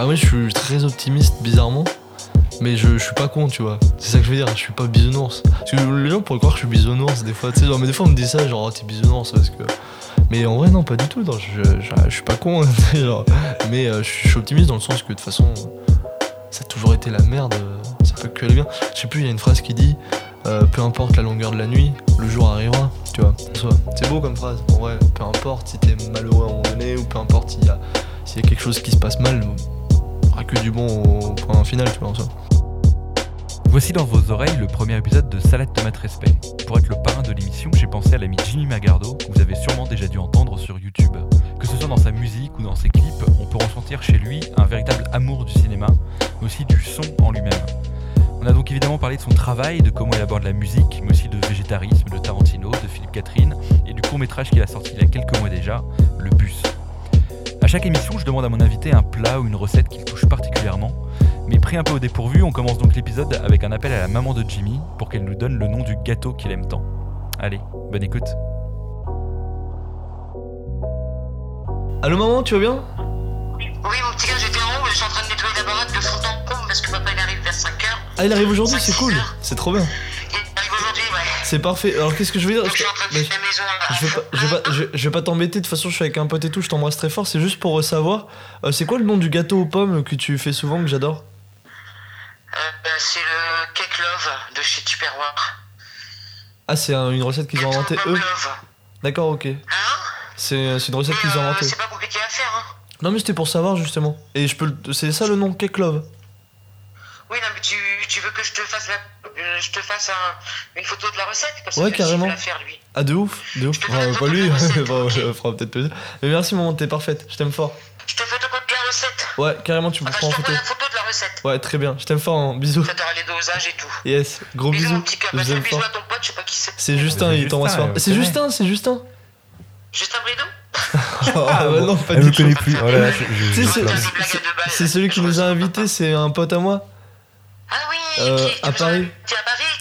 Bah oui, je suis très optimiste, bizarrement. Mais je, suis pas con, tu vois. C'est ça que je veux dire, je suis pas bisounours. Parce que les gens pourraient croire que je suis bisounours des fois, tu sais. Mais des fois on me dit ça, genre, oh, t'es bisounours parce que. Mais en vrai, non, pas du tout. je, suis pas con, sais, genre. Mais euh, je, suis- optimiste dans le sens que de toute façon, ça a toujours été la merde. euh, Ça peut que aller bien. Je sais plus, il y a une phrase qui dit euh, Peu importe la longueur de la nuit, le jour arrivera. Tu vois, c'est beau comme phrase. En vrai, peu importe si t'es malheureux à un moment donné ou peu importe s'il y a, y a quelque chose qui se passe mal, du bon au point final, tu vois, en. Voici dans vos oreilles le premier épisode de Salade Tomate Respect. Pour être le parrain de l'émission, j'ai pensé à l'ami Jimmy Magardo, que vous avez sûrement déjà dû entendre sur YouTube. Que ce soit dans sa musique ou dans ses clips, on peut ressentir chez lui un véritable amour du cinéma, mais aussi du son en lui-même. On a donc évidemment parlé de son travail, de comment il aborde la musique, mais aussi de végétarisme, de Tarantino, de Philippe Catherine, et du court-métrage qu'il a sorti il y a quelques mois déjà, Le Bus. À chaque émission, je demande à mon invité un plat ou une recette qu'il touche particulièrement, mais pris un peu au dépourvu, on commence donc l'épisode avec un appel à la maman de Jimmy pour qu'elle nous donne le nom du gâteau qu'il aime tant. Allez, bonne écoute. Allô maman, tu vas bien? Oui, mon petit gars, j'étais en haut, je suis en train de nettoyer la baraque de fond en comble parce que papa il arrive vers 5h. Ah, il arrive aujourd'hui, c'est cool. C'est trop bien. C'est parfait. Alors qu'est-ce que je veux dire Donc je suis en train de Mais faire la maison à je vais pas, je vais pas, je, je vais pas t'embêter, de toute façon je suis avec un pote et tout, je t'embrasse très fort, c'est juste pour euh, savoir, euh, c'est quoi le nom du gâteau aux pommes que tu fais souvent, que j'adore Euh, euh, c'est le Cake Love de chez Tupperware. Ah c'est un- une recette qu'ils ont inventée eux. D'accord, ok. Hein C'est euh, une recette qu'ils ont euh, inventée. C'est pas compliqué à faire, hein. Non mais c'était pour savoir justement. Et je peux le- C'est ça le nom, Cake Love Oui, non, mais tu, tu veux que je te fasse, la, euh, je te fasse un- une photo de la recette? Parce Ouais, que carrément. La faire, lui. Ah de ouf, de ouf. Je te Enfin, pas la lui, recette, Enfin, ok. ça fera peut-être plaisir. Mais merci maman, t'es parfaite, je t'aime fort. Je te photocopie la recette. Ouais, carrément tu me Enfin, prends en je photo. t'envoie la photo de la recette. Ouais, très bien, je t'aime fort, hein. bisous. Ça t'aura les dosages et tout. Yes, gros Bisous, bisous. mon petit cœur. Je Passe un t'aime bisou fort. à ton pote, je sais pas qui c'est. C'est Justin, il t'embrasse Justin, fort. C'est. Justin, c'est Justin. Juste un bridou? Ah bah non, pas Elle du tout. connaît plus. Oh je- je- je- je- c'est celui qui nous a invités, c'est un pote à moi. Euh, à Paris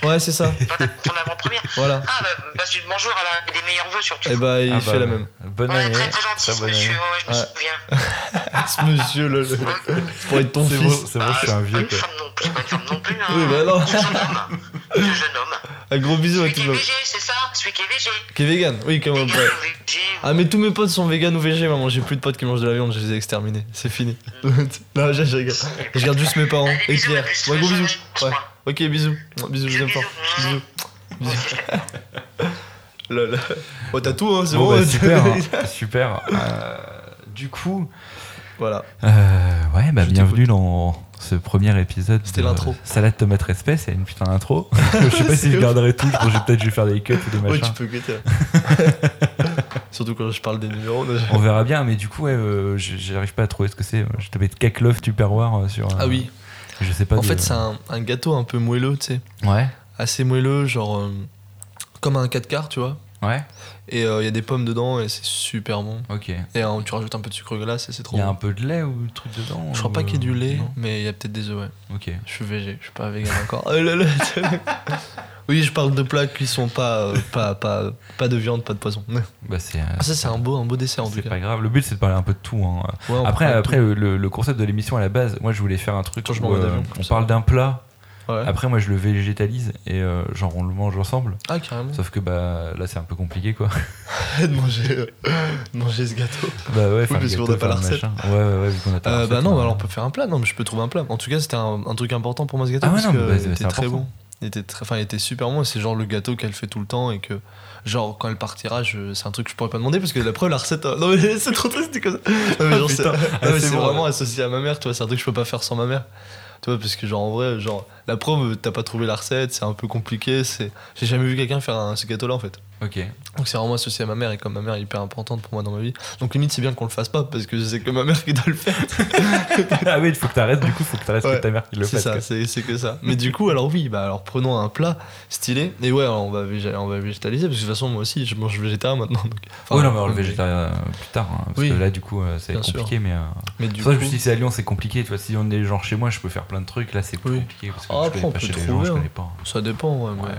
Ouais, c'est ça. Ta- ton avant-première. Voilà. Ah bah, du bonjour à la, et des meilleurs vœux surtout. Et bah, il Ah fait bah, la même. Bonne ouais, année. très très gentil ce bonne monsieur, année. ouais, je me Ouais. souviens. Ce monsieur là, le- pour être ton C'est fils. bon, c'est bon, je suis un Pas vieux une quoi. femme non plus, pas une femme non plus. Hein. Oui, bah non. Un jeune homme. Un jeune homme. Un gros bisou à tout qui le est monde. VG, c'est ça? Celui qui est VG. Qui est vegan Oui, quand même. Vegan ouais. ou Ah, mais tous mes potes sont vegan ou végé, maman. J'ai plus de potes qui mangent de la viande, je les ai exterminés. C'est fini. non, je, je rigole. Je garde juste mes parents Allez, et Pierre. Ouais, gros. Bisous, Ouais. Ok, bisous. Bisous, je t'aime fort. bisous. Lol. Oh, t'as tout, hein, c'est Bon, bon. bah, ouais. super, hein, super. Euh, du coup, Voilà. euh, ouais, bah Je bienvenue dans ce premier épisode. C'était de l'intro. Salade tomate respect, c'est une putain d'intro. je sais pas si je garderai tout. Je vais peut-être je vais faire des cuts ou des Ouais, machins. tu peux guetter. Surtout quand je parle des numéros. On verra bien, mais du coup, ouais, euh, j'arrive pas à trouver ce que c'est. Je tapais Cake Love Tupperware sur. Ah oui. Je sais pas. En de- fait, c'est un, un gâteau un peu moelleux, tu sais. Ouais. Assez moelleux, genre. euh, comme un 4 quarts, tu vois. Ouais. Et il y a des pommes dedans et c'est super bon. Ok. Il Et euh, tu rajoutes un peu de sucre glace et c'est trop y a bon. un peu de lait ou de truc dedans Je crois ou, pas qu'il y ait du euh, lait, non mais il y a peut-être des œufs, ouais. Ok. Je suis végé, je suis pas vegan encore. Oh là là, oui, je parle de plats qui sont pas, euh, pas, pas, pas de viande, pas de poisson. Bah c'est. Ah, ça, c'est un beau, un beau dessert en tout C'est cas. pas grave. Le but c'est de parler un peu de tout. hein. Ouais, on Après, après le, le concept de l'émission à la base, moi je voulais faire un truc Attends, je où vais euh, on ça. parle d'un plat. Ouais. Après, moi je le végétalise et euh, genre on le mange ensemble. Ah, carrément. Sauf que bah là c'est un peu compliqué quoi. de manger, euh, de manger ce gâteau. bah ouais. faire parce le qu'on gâteau, pas la faire le recette. machin. Ouais ouais ouais. Vu qu'on a pas la Euh, bah non, on- bah alors on peut faire un plat. Non, mais je peux trouver un plat. En tout cas, c'était un, un truc important pour moi ce gâteau Ah ouais, parce non, que bah, c'est était très important. bon. Il était très, enfin, il était super bon. et C'est genre le gâteau qu'elle fait tout le temps et que, genre, quand elle partira, je- c'est un truc que je pourrais pas demander parce que la preuve, la recette. euh, Non mais c'est trop triste, c'est comme ça. C'est Ah, mais c'est bon, vraiment ouais. associé à ma mère. Tu vois, c'est un truc que je peux pas faire sans ma mère. Tu vois, parce que genre en vrai, genre la preuve, t'as pas trouvé la recette, c'est un peu compliqué. C'est, j'ai jamais vu quelqu'un faire un, ce gâteau-là en fait. Ok. Donc c'est vraiment associé à ma mère et comme ma mère est hyper importante pour moi dans ma vie. Donc limite c'est bien qu'on le fasse pas parce que c'est que ma mère qui doit le faire. ah oui, il faut que t'arrêtes. Du coup, faut que t'arrêtes Ouais. que ta mère qui le C'est fasse. ça, quoi. c'est c'est que ça. Mais du coup, alors oui, bah alors prenons un plat stylé. Et ouais, alors, on va, on va végétaliser parce que de toute façon, moi aussi, je mange végétarien maintenant. Donc, oui, non, mais alors, le euh, végétarien euh, plus tard. hein, parce Oui. que là, du coup, euh, c'est Bien sûr. compliqué. Mais euh, Mais du ça, coup, je me suis dit, c'est à Lyon, c'est compliqué. Tu vois, si on est genre chez moi, je peux faire plein de trucs. Là, c'est plus Oui. compliqué parce que Ah, je après, connais on pas chez les gens, je hein. connais pas. ça dépend, Ouais.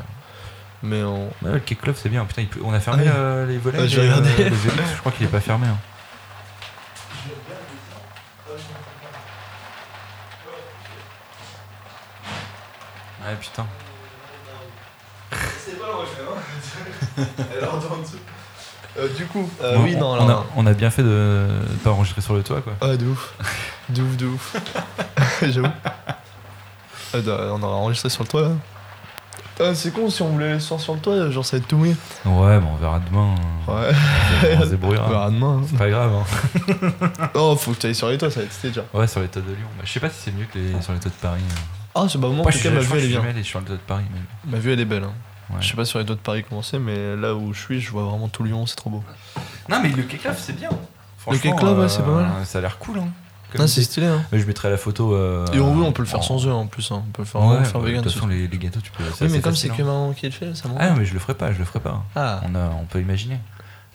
Mais on... ouais, le Cake Club, c'est bien. Putain, il peut... on a fermé ah euh, les volets. Euh, j'ai euh, je crois qu'il est pas fermé. Hein. Ouais, putain. C'est pas le reflet, hein. Elle est en dessous. Euh, du coup, euh, oui, non, on, on, a, on, a, bien fait de t'enregistrer sur le toit, quoi. Ouais de ouf. de ouf, de ouf. J'avoue. on aura enregistré sur le toit, là. Ah, c'est con si on voulait le soir sur le toit, genre ça va être tout mouillé. Ouais, bon, on verra demain. Ouais, On se débrouillera. on verra demain. C'est pas grave. Hein. Oh, faut que tu ailles sur les toits, ça va être déjà. Ouais, sur les toits de Lyon. Bah, je sais pas si c'est mieux que les, sur les toits de Paris. Ah, c'est bah, moi, en tout je cas, ma je vue elle est je bien. allé sur les toits de Paris. Mais... Ma vue elle est belle. hein. Ouais. Je sais pas sur les toits de Paris comment c'est, mais là où je suis, je vois vraiment tout Lyon, c'est trop beau. Non, mais le Kéklaf, c'est bien. Franchement, Kéklaf, ouais, c'est pas mal. Ça a l'air cool. Hein, Ah, c'est stylé, hein. Mais je mettrai la photo. euh, Et vrai, on peut le faire en- sans œufs en plus, hein. on peut le faire, Ouais, faire bah, vegan. de toute façon, les, les gâteaux, tu peux. Oui, mais comme c'est que hein. maman qui le fait, ça Ah, mais je le ferai pas, je le ferai pas. Ah, On, a, on peut imaginer.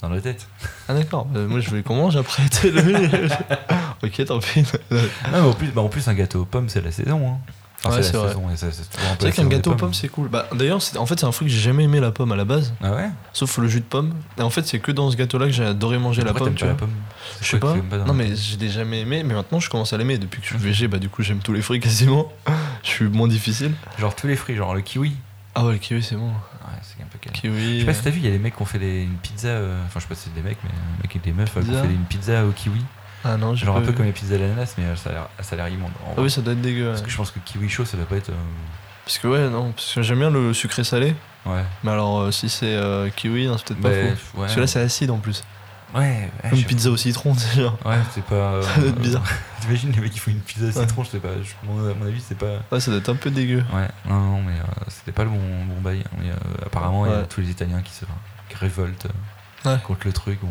Dans la tête. ah d'accord, Euh, moi je voulais qu'on mange après. ok, tant pis. Ah, mais en, plus, bah, en plus, un gâteau aux pommes, c'est la saison. Hein. Enfin, Ouais, c'est vrai. c'est vrai qu'un gâteau aux pommes. c'est cool. Bah, D'ailleurs, c'est- en fait, c'est un fruit que j'ai jamais aimé la pomme à la base, Ah ouais? Sauf le jus de pomme. Et en fait, c'est que dans ce gâteau-là que j'ai adoré manger la pomme. Tu pas la vois. pomme? Je sais pas. dans Non, mais je l'ai jamais aimé, mais maintenant je commence à l'aimer. Depuis que je suis végé, bah du coup, j'aime tous les fruits quasiment. je suis moins difficile. Genre tous les fruits, genre le kiwi. Ah ouais, le kiwi, c'est bon. Ouais, c'est un peu calme. Kiwi. Je sais pas si t'as vu, il y a des mecs qui ont fait des- une pizza. euh, Enfin, je sais pas si c'est des mecs, mais un mec et des meufs euh, qui ont fait une pizza au kiwi. Ah non, j'ai Genre un peu vu. comme les pizzas à l'ananas, mais euh, ça a l'air- immonde. Ah oui, ça doit être dégueu. Parce ouais. que je pense que kiwi chaud, ça doit pas être. euh, Parce que ouais, non, parce que j'aime bien le sucré salé. Ouais. Mais alors, euh, si c'est euh, kiwi, c'est peut-être pas Bah, faux. ouais. Parce que là, c'est acide en plus. Ouais, ouais, Comme pizza au citron, c'est genre. Ouais, c'est pas. euh, Ça doit être bizarre. T'imagines les mecs qui font une pizza au Ouais. citron, je sais pas. je- mon- à mon avis, c'est pas. Ouais, ça doit être un peu dégueu. Ouais, non, non, mais euh, c'était pas le bon, bon bail. Mais euh, apparemment, il y a tous les Italiens qui se qui révoltent euh, Ouais. contre le truc. Bon,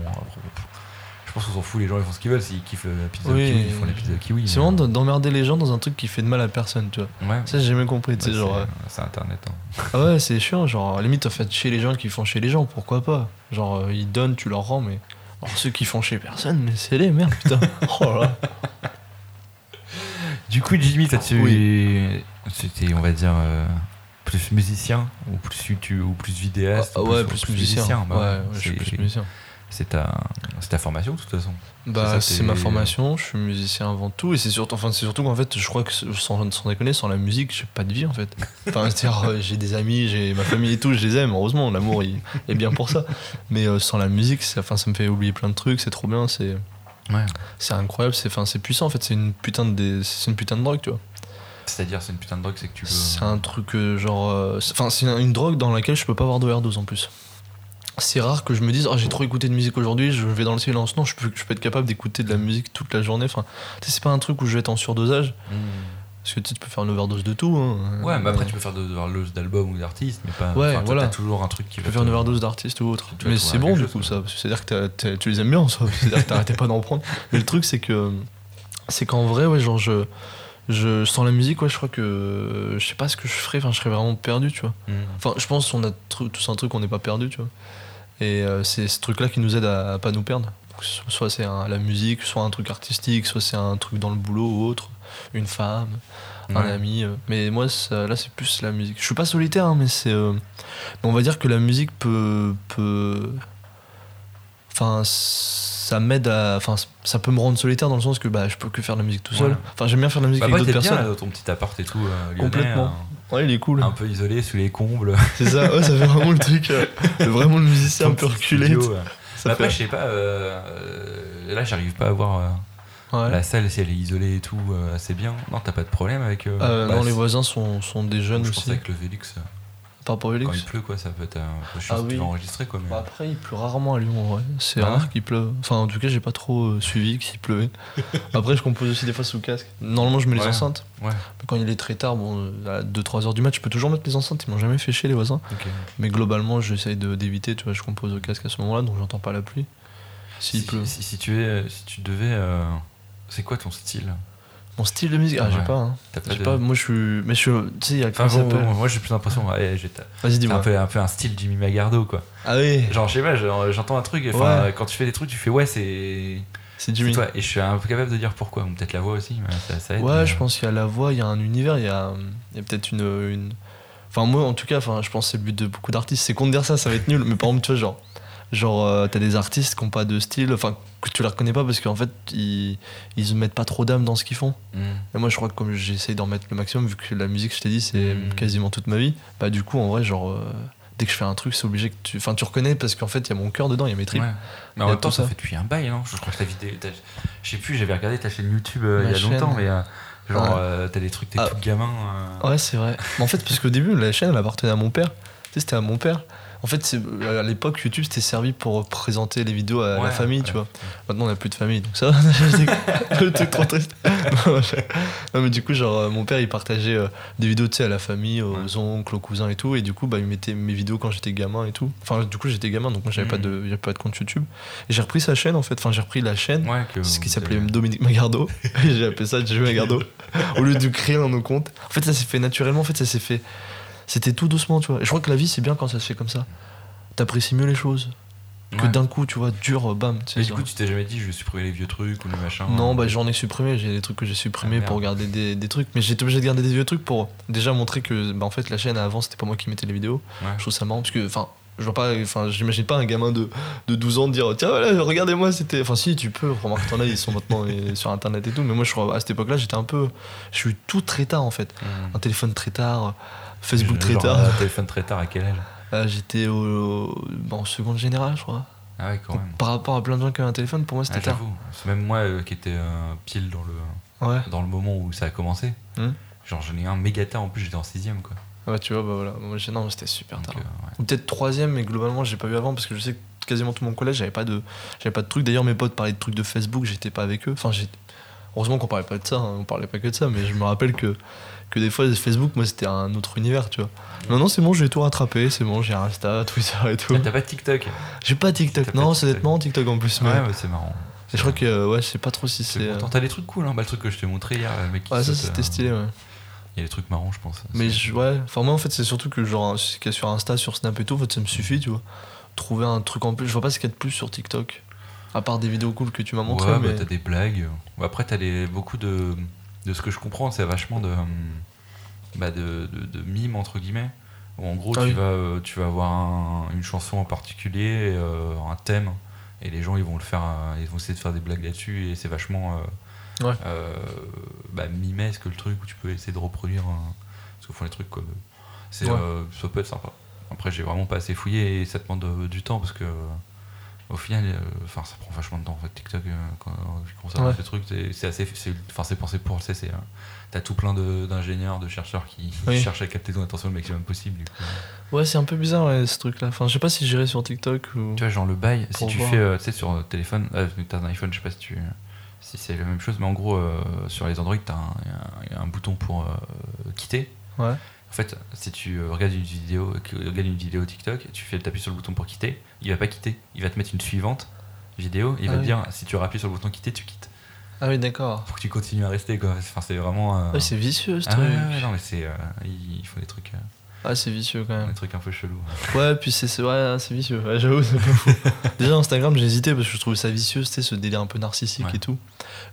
je pense qu'on s'en fout, les gens ils font ce qu'ils veulent. S'ils kiffent la pizza Oui. au kiwi, ils font la pizza au kiwi. C'est vraiment d'emmerder les gens dans un truc qui fait de mal à personne, tu vois. Ouais, Ça, j'ai jamais compris, tu sais, genre. euh, c'est- internet. hein. Ah ouais, c'est chiant, genre, à la limite, t'as fait chier les gens qui font chier les gens, pourquoi pas? Genre, euh, ils donnent, tu leur rends, mais. Alors, ceux qui font chier personne, laissez-les, merde, putain. oh là. Du coup, Jimmy, toi, tu Oui. c'était, on va dire, euh, plus musicien ou plus, tu, ou plus vidéaste Ah ou ouais, plus, musicien. bah ouais, ouais, je suis c'est- plus musicien. C'est ta, ta formation, de toute façon. Bah, c'est ma formation, je suis musicien avant tout, et c'est surtout, enfin, c'est surtout qu'en fait, je crois que sans, sans déconner, sans la musique, j'ai pas de vie en fait. Enfin, euh, j'ai des amis, j'ai ma famille et tout, je les aime, heureusement, l'amour il est bien pour ça. Mais euh, sans la musique, enfin, ça me fait oublier plein de trucs, c'est trop bien, c'est Ouais. c'est incroyable, c'est enfin, c'est puissant en fait, c'est une putain de, c'est une putain de drogue, tu vois. C'est-à-dire, c'est une putain de drogue, c'est que tu veux. C'est un truc euh, genre. euh, c'est- Enfin, c'est une drogue dans laquelle je peux pas avoir d'overdose en plus. C'est rare que je me dise, ah, j'ai trop écouté de musique aujourd'hui, je vais dans le silence. Non, je peux, je peux être capable d'écouter de la musique toute la journée. Enfin, c'est pas un truc où je vais être en surdosage. Hmm. Parce que tu peux faire une overdose de tout. Hein. Ouais, mais après, Euh, tu peux faire de l'overdose d'album ou d'artiste, mais pas. Ouais, voilà. T'as toujours un truc qui Tu peux faire une overdose d'artiste ou autre. Mais c'est bon du coup, ça. que C'est-à-dire que tu les aimes bien, ça. C'est-à-dire que t'arrêtais pas d'en prendre. Mais le truc, c'est que. C'est qu'en vrai, ouais, genre, je. Je, sans la musique, ouais, je crois que. Je sais pas ce que je ferais, enfin, je serais vraiment perdu, tu vois. Hmm. Enfin, je pense qu'on a tous un truc, on n'est pas perdu, tu vois. Et euh, c'est ce truc-là qui nous aide à, à pas nous perdre. Donc, so- soit c'est la musique, soit un truc artistique, soit c'est un truc dans le boulot ou autre, une femme, un ami. euh. Mais moi, ça- là, c'est plus la musique. Je suis pas solitaire, hein, mais c'est. euh, on va dire que la musique peut. peut... Enfin, ça m'aide à. Enfin, ça peut me rendre solitaire dans le sens que bah, je peux que faire de la musique tout seul. Ouais. Enfin, j'aime bien faire de la musique Bah, avec d'autres bien personnes. là, dans ton petit appart et tout, euh, lyonnais, Complètement. Ouais, il est cool. un peu isolé sous les combles. C'est ça, ouais, ça fait vraiment le truc. euh, vraiment le musicien un peu reculé. studio. Ça Mais après, je sais pas, euh, euh, là, j'arrive pas à voir euh, Ouais. la salle si elle est isolée et tout euh, assez bien. Non, t'as pas de problème avec. euh, Euh, bah, non, les c'est- voisins sont, sont des jeunes Je aussi. pensais avec le Velux, Par rapport au Velux. quand il pleut, quoi, ça peut être un peu chiant Ah tu oui. vas enregistrer, quoi. Mais... Bah, après, il pleut rarement à Lyon, en vrai. C'est Ah rare qu'il pleuve. Enfin, en tout cas, j'ai pas trop euh, suivi qu'il pleuvait. Après, je compose aussi des fois sous casque. Normalement, je mets les enceintes. Ouais. Mais quand il est très tard, bon, euh, à 2-3 heures du match, je peux toujours mettre les enceintes. Ils m'ont jamais fait chier, les voisins. Mais globalement, j'essaye d'éviter. Tu vois, je compose au casque à ce moment-là, donc j'entends pas la pluie. S'il Si, pleut. si, si tu es, si tu devais, euh, c'est quoi ton style? Mon style de musique Ah, j'ai Ouais. pas. Hein. J'ai de- pas. Moi, je suis. Mais je suis. Tu sais, il y a Enfin, bon, moi j'ai plus l'impression, ouais, Vas-y, c'est un dis-moi. peu, un peu un style Jimmy Magardo quoi. Ah oui, Genre, je sais pas, j'entends un truc, enfin, Ouais. quand tu fais des trucs, tu fais ouais, c'est c'est Jimmy. toi. Et je suis un peu capable de dire pourquoi. Ou Peut-être la voix aussi, mais ça, ça aide. Ouais, mais, je euh, pense qu'il y a la voix, il y a un univers, il y a, il y a peut-être une, une. Enfin, moi, en tout cas, enfin, je pense que c'est le but de beaucoup d'artistes. C'est qu'on te dire ça, ça va être nul. Mais par exemple, tu vois, genre, Genre, euh, t'as des artistes qui ont pas de style, enfin, que tu les reconnais pas parce qu'en fait, ils, ils mettent pas trop d'âme dans ce qu'ils font. Mm. Et moi, je crois que comme j'essaye d'en mettre le maximum, vu que la musique, je t'ai dit, c'est Mhm. quasiment toute ma vie, bah, du coup, en vrai, genre, euh, dès que je fais un truc, c'est obligé que tu. Enfin, tu reconnais parce qu'en fait, il y a mon cœur dedans, il y a mes tripes. Ouais. Mais en même temps, ça ça. fait depuis un bail, non Je crois que ta vidéo. Je sais plus, j'avais regardé ta chaîne YouTube euh, il y a longtemps, mais euh, genre, Ouais. euh, t'as des trucs, t'es Ah. tout gamin. Ouais, c'est vrai. Mais en fait, parce qu'au début, la chaîne, elle appartenait à mon père. Tu sais, c'était à mon père. En fait, c'est- à l'époque, YouTube, c'était servi pour présenter les vidéos à Ouais, la famille, ouais. tu vois. Maintenant, on n'a plus de famille, donc ça va. le truc trop triste. non, mais du coup, genre, euh, mon père, il partageait euh, des vidéos, tu sais, à la famille, aux oncles, aux cousins et tout. Et du coup, bah, il mettait mes vidéos quand j'étais gamin et tout. Enfin, du coup, j'étais gamin, donc moi, j'avais pas, Mhm. de, pas de compte YouTube. Et j'ai repris sa chaîne, en fait. Enfin, j'ai repris la chaîne. Ouais, que Ce qui s'appelait Dominique Magardo. J'ai appelé ça J'ai Magardo. Au lieu de créer dans nos comptes. En fait, ça s'est fait naturellement. En fait, ça s'est fait. C'était tout doucement, tu vois. Et je crois que la vie, c'est bien quand ça se fait comme ça. T'apprécies mieux les choses. Que Ouais. d'un coup, tu vois, dur, bam. Mais du genre. coup, tu t'es jamais dit, je vais supprimer les vieux trucs ou les machins Non, euh, bah j'en ai supprimé, j'ai des trucs que j'ai supprimés Ah, pour garder des, des trucs, mais j'étais obligé de garder des vieux trucs pour déjà montrer que bah, en fait la chaîne avant c'était pas moi qui mettais les vidéos. Ouais. Je trouve ça marrant parce que enfin je vois pas enfin j'imagine pas un gamin de, de 12 ans dire tiens voilà regardez-moi c'était enfin si tu peux remarque t'en as ils sont maintenant euh, sur internet et tout mais moi je crois à cette époque-là j'étais un peu je suis tout très tard en fait Mm. un téléphone très tard Facebook très tard téléphone très tard, à quel âge Euh, j'étais au, bah, en seconde générale je crois Ah ouais, quand même. par rapport à plein de gens qui avaient un téléphone pour moi Ah, c'était tard J'avoue. C'est même moi euh, qui était euh, pile dans le, ouais dans le moment où ça a commencé. Hmm. Genre, j'en ai un méga tard, en plus, j'étais en 6ème, quoi. ouais tu vois bah voilà moi non c'était super Donc, tard euh, ouais. Ou peut-être troisième, mais globalement, j'ai pas vu avant parce que je sais que quasiment tout mon collège, j'avais pas de, j'avais pas de trucs. D'ailleurs, mes potes parlaient de trucs de Facebook, j'étais pas avec eux. Enfin, j'ai, heureusement qu'on parlait pas de ça, hein, on parlait pas que de ça, mais je me rappelle que, que des fois, Facebook, moi, c'était un autre univers, tu vois. Non, non, c'est bon, j'ai tout rattrapé, c'est bon, j'ai Insta, Twitter et tout. T'as pas de TikTok J'ai pas TikTok, pas non, c'est nettement TikTok en plus, mais. Ouais, ouais, c'est marrant. Et je crois que, euh, ouais, je sais pas trop si C'est t'as des trucs cool, hein. Bah, le truc que je t'ai montré hier, le mec qui Ouais, ça, c'était euh, stylé, ouais. Il y a des trucs marrants, je pense. Mais je- ouais, enfin moi en fait c'est surtout que genre ce qu'il y a sur Insta, sur Snap et tout, en fait ça me suffit, tu vois. Trouver un truc en plus, je vois pas ce qu'il y a de plus sur TikTok. À part des vidéos cool que tu m'as montré, ouais, bah, mais t'as des blagues. Après, t'as des, beaucoup de. De ce que je comprends, c'est vachement de. hum, Bah, de, de, de mimes, entre guillemets. Où en gros, Ah tu, oui. vas, euh, tu vas avoir un- une chanson en particulier, euh, un thème, et les gens, ils vont le faire. euh, ils vont essayer de faire des blagues là-dessus, et c'est vachement. euh, Ouais. euh, bah, mimesque le truc où tu peux essayer de reproduire ce que font les trucs, quoi. C'est, Ouais. ça peut être sympa. Après, j'ai vraiment pas assez fouillé et ça demande du temps parce que. Au final, euh, enfin, ça prend vachement de temps en fait. TikTok, euh, quand je à voir Ouais. ces trucs, c'est assez, enfin, c'est pensé pour, sais, c'est, euh, t'as tout plein d'ingénieurs, de, chercheurs qui Oui. cherchent à capter ton attention le maximum possible. du coup. ouais, c'est un peu bizarre ouais, ce truc là. Enfin, je sais pas si j'irai sur TikTok ou. Tu vois, genre le bail, si tu voir. fais, euh, tu sais, sur euh, téléphone, t'as un iPhone, je sais pas si tu, si c'est la même chose, mais en gros, sur les Android, t'as un, un- un bouton pour quitter. Ouais. En fait, si tu euh, regardes une vidéo, regardes une vidéo TikTok, tu fais t'appuies sur le bouton pour quitter, il va pas quitter, il va te mettre une suivante vidéo, il Ah va te oui. dire si tu appuies sur le bouton quitter, tu quittes. Ah oui, d'accord. Faut que tu continues à rester quoi. Enfin, c'est vraiment. euh, Ouais, c'est vicieux ce ah truc. ouais, ouais, non mais c'est, euh, il il faut des trucs, euh, Ah, c'est vicieux quand même. des trucs un peu chelous. Ouais, puis c'est ouais, c'est vicieux. Ouais, j'avoue, c'est pas fou. Déjà Instagram, j'ai hésité parce que je trouvais ça vicieux, c'était ce délire un peu narcissique Ouais. et tout.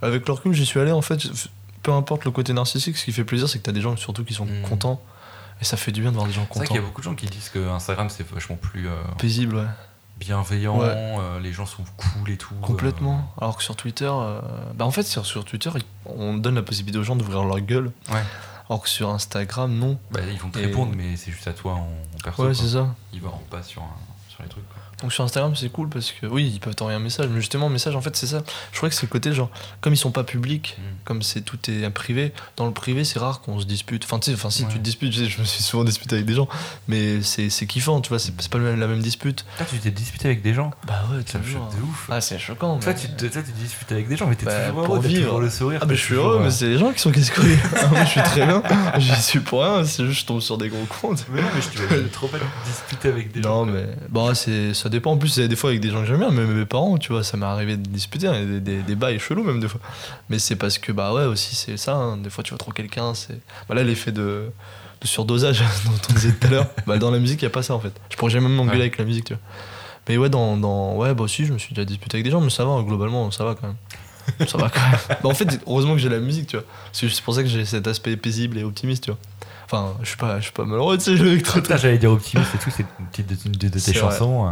Avec le recul, j'y suis allé en fait. Peu importe le côté narcissique, ce qui fait plaisir, c'est que t'as des gens surtout qui sont Mm. contents. Et ça fait du bien de voir des gens C'est vrai contents. qu'il y a beaucoup de gens qui disent que Instagram c'est vachement plus euh, Paisible, ouais. bienveillant, Ouais. euh, les gens sont cool et tout. euh, Complètement. Alors que sur Twitter, euh, bah en fait, sur, sur Twitter, on donne la possibilité aux gens d'ouvrir leur gueule. Ouais. Alors que sur Instagram, non. bah, ils vont te Et- répondre, mais c'est juste à toi en, en perso. Ouais, c'est ça. Ils vont pas sur, un- sur les trucs. quoi. Donc sur Instagram, c'est cool parce que oui, ils peuvent t'envoyer un message. Mais justement, le message, en fait, c'est ça. Je crois que c'est le côté genre, comme ils sont pas publics, Mm. comme c'est tout est privé, dans le privé, c'est rare qu'on se dispute. Enfin, tu sais, enfin, si Ouais. tu te disputes, je, me suis souvent disputé avec des gens, mais c'est kiffant, tu vois, c'est pas la même dispute. Toi, tu t'es disputé avec des gens Bah ouais, toujours. choque de ouf. Ah, c'est choquant. Toi, mais- tu te, toi, tu te disputes avec des gens, mais t'es Bah, toujours pour heureux, t'as vivre. toujours le sourire. Ah, mais je suis heureux, euh, mais c'est les gens qui sont casse-couilles. Ah, Moi, je suis très bien. J'y suis pour rien, c'est juste je tombe sur des gros comptes. Mais non, mais je trop pas te disputer avec des gens. Non, mais bon, c'est, ça dépend. En plus, des fois avec des gens que j'aime bien, même mes parents, tu vois, ça m'est arrivé de disputer, hein, des, des, des bails chelous même des fois. Mais c'est parce que, bah ouais, aussi, c'est ça. hein, des fois, tu vois trop quelqu'un, c'est. Bah là, l'effet de, de surdosage dont on disait tout à l'heure, bah dans la musique, il n'y a pas ça en fait. Je pourrais jamais m'engueuler Ouais. avec la musique, tu vois. Mais ouais, dans, dans. Ouais, bah aussi, je me suis déjà disputé avec des gens, mais ça va, globalement, ça va quand même. Ça va quand même. Bah, en fait, heureusement que j'ai la musique, tu vois. C'est pour ça que j'ai cet aspect paisible et optimiste, tu vois. Enfin, je suis pas, je suis pas malheureux, tu sais, le mec trop Putain, j'allais dire optimiste et tout, c'est une petite de, de- de tes chansons. euh.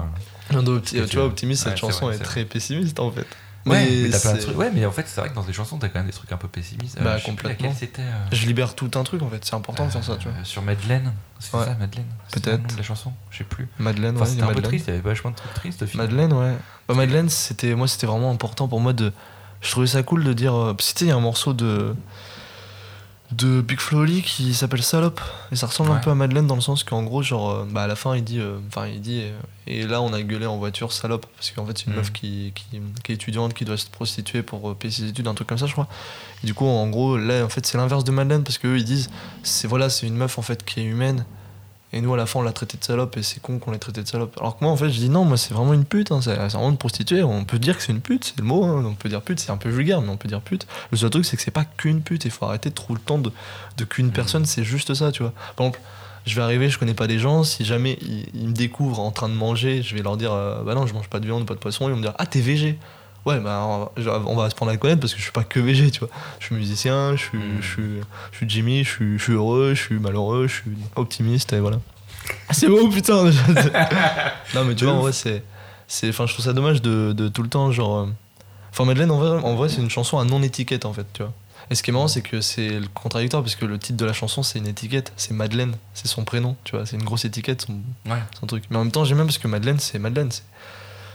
Non, que tu vois, Optimiste, cette chanson vrai, est très pessimiste en fait. Ouais, mais, t'as plein de c'est- trucs. Ouais, mais en fait, c'est vrai que dans tes chansons, t'as quand même des trucs un peu pessimistes. Bah, je sais plus complètement. c'était. euh, Je libère tout un truc en fait, c'est important de faire ça, tu vois. euh, Sur Madeleine. C'est Ouais. ça, Madeleine? Peut-être. la chanson? Je sais plus. Madeleine, Enfin, ouais, c'était un peu Madeleine. triste, il y avait vachement de trucs tristes au final. Madeleine, ouais. Bah, Madeleine, c'était moi, c'était vraiment important pour moi de. Je trouvais ça cool de dire. euh, sais, il y a un morceau de de Big Flo Oli qui s'appelle Salope. Et ça ressemble un peu à Madeleine dans le sens qu'en gros genre euh, bah à la fin il dit euh, enfin il dit euh, et là on a gueulé en voiture salope. Parce qu'en fait c'est une Mhm. meuf qui, qui, qui est étudiante qui doit se prostituer pour payer ses études un truc comme ça je crois. Et du coup en gros là en fait c'est l'inverse de Madeleine parce qu'eux ils disent c'est voilà c'est une meuf en fait qui est humaine et nous à la fin on l'a traité de salope et c'est con qu'on l'ait traité de salope. Alors que moi en fait je dis non moi c'est vraiment une pute hein, c'est vraiment une prostituée on peut dire que c'est une pute c'est le mot hein, on peut dire pute c'est un peu vulgaire mais on peut dire pute. Le seul truc c'est que c'est pas qu'une pute. Il faut arrêter de trop le temps de, de qu'une personne c'est juste ça tu vois. Par exemple je vais arriver je connais pas des gens. Si jamais ils, ils me découvrent en train de manger je vais leur dire euh, bah non je mange pas de viande pas de poisson. Ils vont me dire ah t'es végé ouais bah on va- se prendre à connaître parce que je suis pas que végé tu vois. Je suis musicien je suis, Mm. je suis, je suis Jimmy je suis, je suis heureux je suis malheureux je suis optimiste et voilà. C'est beau putain non mais tu vois en vrai c'est enfin je trouve ça dommage de, de tout le temps genre euh, enfin Madeleine en vrai, en vrai c'est une chanson à non étiquette en fait tu vois. Et ce qui est marrant c'est que c'est le contradictoire parce que le titre de la chanson c'est une étiquette c'est Madeleine c'est son prénom tu vois c'est une grosse étiquette son, Ouais. son truc. Mais en même temps j'aime bien parce que Madeleine c'est Madeleine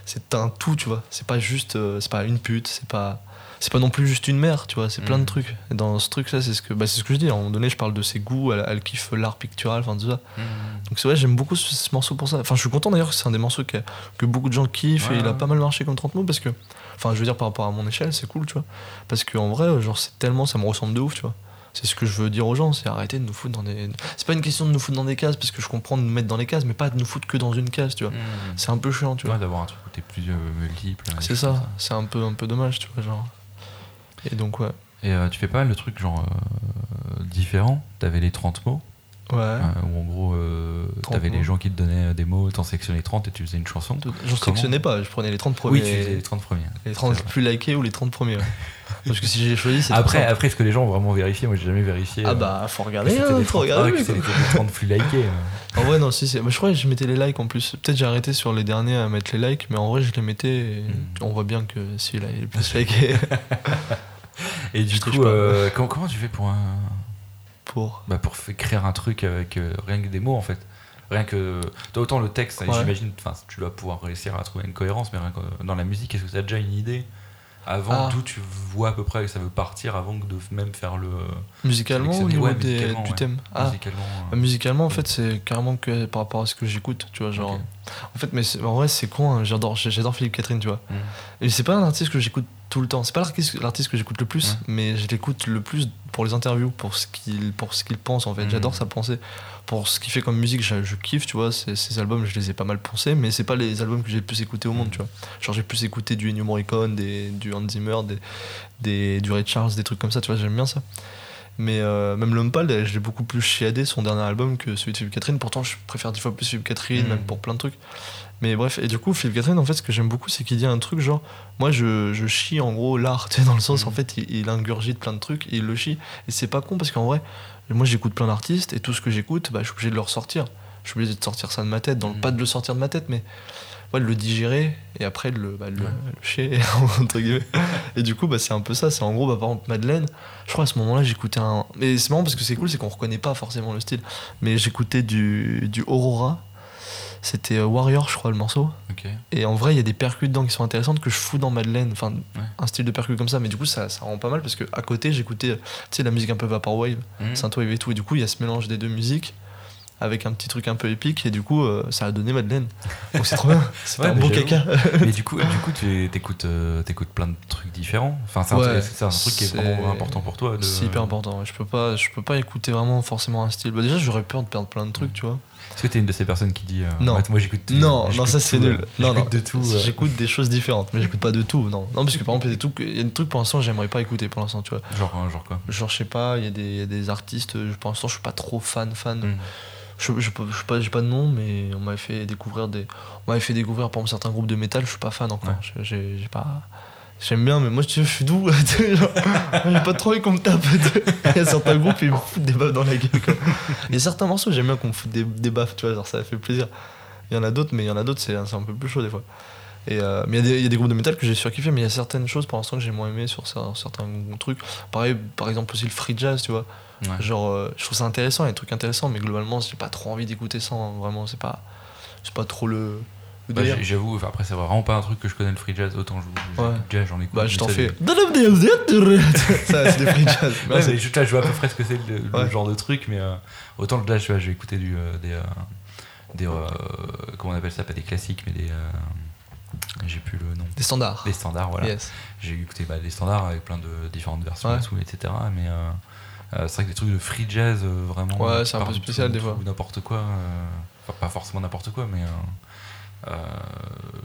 c'est un tout tu vois c'est pas juste euh, c'est pas une pute c'est pas c'est pas non plus juste une mère tu vois c'est plein de Mhm. trucs et dans ce truc là c'est ce que bah, c'est ce que je dis à un moment donné je parle de ses goûts elle, elle kiffe l'art pictural enfin tout ça Mmh. donc c'est vrai, j'aime beaucoup ce, ce morceau pour ça. Enfin, je suis content d'ailleurs que c'est un des morceaux que, que beaucoup de gens kiffent Ouais, et il a pas mal marché comme 30 mots parce que, enfin, je veux dire par rapport à mon échelle, c'est cool, tu vois. Parce qu'en vrai, genre, c'est tellement, ça me ressemble de ouf, tu vois. C'est ce que je veux dire aux gens, c'est arrêter de nous foutre dans des. C'est pas une question de nous foutre dans des cases parce que je comprends de nous mettre dans les cases, mais pas de nous foutre que dans une case, tu vois. Mmh. C'est un peu chiant, tu vois. Ouais, d'avoir un truc où t'es plus euh, multiple. c'est ça, c'est un peu, un peu dommage, tu vois, genre. Et donc, ouais. Et euh, tu fais pas mal de trucs genre euh, différents. T'avais les 30 mots, Ouais. euh, où en gros, euh, 30 t'avais les gens qui te donnaient des mots, t'en sélectionnais 30 et tu faisais une chanson. J'en sélectionnais pas, je prenais les 30 premiers. Oui, tu faisais les 30 premiers. les 30 C'est vrai. plus likés ou les 30 premiers. Parce que si j'ai choisi, c'est Après, simple. après, est-ce que les gens ont vraiment vérifié Moi, j'ai jamais vérifié. Ah euh, bah, faut regarder, hein, faut 30 regarder. c'était les 30 plus likés. euh. En vrai, non, si, c'est. moi, je crois que je mettais les likes en plus. Peut-être j'ai arrêté sur les derniers à mettre les likes, mais en vrai, je les mettais. Et Mm. On voit bien que celui-là est le plus liké Et du Je coup, euh, comment, comment tu fais pour un, pour. bah, pour créer un truc avec euh, rien que des mots en fait Rien que. Toi, autant le texte, Ouais. j'imagine, enfin, tu dois pouvoir réussir à trouver une cohérence, mais rien que dans la musique, est-ce que tu as déjà une idée? Avant Ah. d'où tu vois à peu près que ça veut partir avant que de même faire le. Musicalement au sélectionner niveau Ouais, des- musicalement, du ouais. thème Ah, musicalement euh, musicalement, en fait, c'est carrément que par rapport à ce que j'écoute, tu vois. Genre. En fait, mais en vrai, c'est con, hein, j'adore, j'adore Philippe Catherine, tu vois. Mm. Et c'est pas un artiste que j'écoute tout le temps. C'est pas l'artiste que j'écoute le plus, Ouais. mais je l'écoute le plus pour les interviews, pour ce qu'il pour ce qu'il pense en fait. J'adore sa pensée. Pour ce qu'il fait comme musique, je, je kiffe, tu vois. Ces, ces albums, je les ai pas mal pensés, mais c'est pas les albums que j'ai le plus écoutés au monde, tu vois. Genre j'ai plus écouté du Ennio Morricone, des, du Hans Zimmer, des, des, du Ray Charles, des trucs comme ça, tu vois. J'aime bien ça. Mais euh, même je l'ai beaucoup plus chiadé son dernier album que celui de Philippe Catherine. Pourtant, je préfère dix fois plus Philippe Catherine, Mhm. même pour plein de trucs. Mais bref, et du coup, Philippe Catherine, en fait, ce que j'aime beaucoup, c'est qu'il dit un truc genre, moi, je, je chie en gros l'art, tu sais, dans le sens, en fait, il, il ingurgite plein de trucs, et il le chie. Et c'est pas con parce qu'en vrai, moi, j'écoute plein d'artistes, et tout ce que j'écoute, bah, je suis obligé de le ressortir. Je suis obligé de sortir ça de ma tête, dans le Mhm. pas de le sortir de ma tête, mais ouais, de le digérer, et après, de le, bah, le, Ouais. le chier, entre guillemets. Et du coup, bah, c'est un peu ça. C'est en gros, bah, par exemple, Madeleine, je crois à ce moment-là, j'écoutais un. Mais c'est marrant parce que c'est cool, c'est qu'on reconnaît pas forcément le style. Mais j'écoutais du, du Aurora. C'était euh, Warrior, je crois, le morceau. Et en vrai, il y a des percus dedans qui sont intéressantes que je fous dans Madeleine. Enfin, Ouais. un style de percus comme ça. Mais du coup, ça, ça rend pas mal parce que à côté, j'écoutais, tu sais, la musique un peu Vaporwave, Mhm. Synthwave et tout. Et du coup, il y a ce mélange des deux musiques avec un petit truc un peu épique. Et du coup, euh, ça a donné Madeleine. Donc c'est trop bien. C'est Ouais, un j'avoue. caca. Mais du coup, du coup tu écoutes, euh, t'écoutes plein de trucs différents. Enfin, c'est un, Ouais, truc- c'est un truc qui est vraiment important pour toi. De... C'est hyper important. Je peux pas, je peux pas écouter vraiment forcément un style. Bah déjà, j'aurais peur de perdre plein de trucs, tu vois. Est-ce que t'es une de ces personnes qui dit euh, Non. moi j'écoute Non, non, ça c'est nul. euh, Non, de tout. J'écoute des choses différentes, mais j'écoute pas de tout. Non, non, parce que par exemple, il y a des trucs, il y a des trucs pour l'instant, j'aimerais pas écouter pour l'instant, tu vois. Genre, genre quoi? Genre, je sais pas, il y, a des- il y a des artistes, pour l'instant, je suis pas trop fan, fan. Mm. Je, sais pas, j'ai pas de nom, mais on m'avait fait découvrir des, on m'avait fait découvrir par exemple certains groupes de métal, je suis pas fan encore. Ouais. J'ai j'ai pas. J'aime bien, mais moi, je suis doux. J'ai pas trop envie qu'on me tape. Il y a certains groupes, ils me foutent des baffes dans la gueule. quoi. Il y a certains morceaux, j'aime bien qu'on me foute des, des baffes, tu vois, genre ça fait plaisir. Il y en a d'autres, mais il y en a d'autres, c'est c'est un peu plus chaud des fois. Et, euh, mais il y, a des- il y a des groupes de métal que j'ai surkiffé, mais il y a certaines choses pour l'instant que j'ai moins aimé sur cer- certains trucs. Pareil, par exemple aussi le free jazz, tu vois. Ouais. Genre, euh, je trouve ça intéressant, il y a des trucs intéressants, mais globalement, j'ai pas trop envie d'écouter ça. hein. Vraiment, c'est pas, c'est pas trop le, Bah, J'avoue, enfin, après, c'est vraiment pas un truc que je connais le free jazz. Autant je, je- Ouais. du jazz, j'en écoute. Bah, je t'en fais. ça, c'est des free jazz. Ouais, mais je, là, je vois à peu près ce que c'est le, genre de truc, mais euh, autant le jazz, tu vois, je vais écouter du, euh, des. euh, des comment on appelle ça Pas des classiques, mais des. J'ai plus le nom. Des standards. Des standards, voilà. Yes. J'ai écouté bah, des standards avec plein de différentes versions Ouais. dessous, etc. Mais euh, euh, c'est vrai que des trucs de free jazz, euh, vraiment. Ouais, c'est un peu spécial, des fois. Ou n'importe quoi. Enfin, pas forcément n'importe quoi, mais.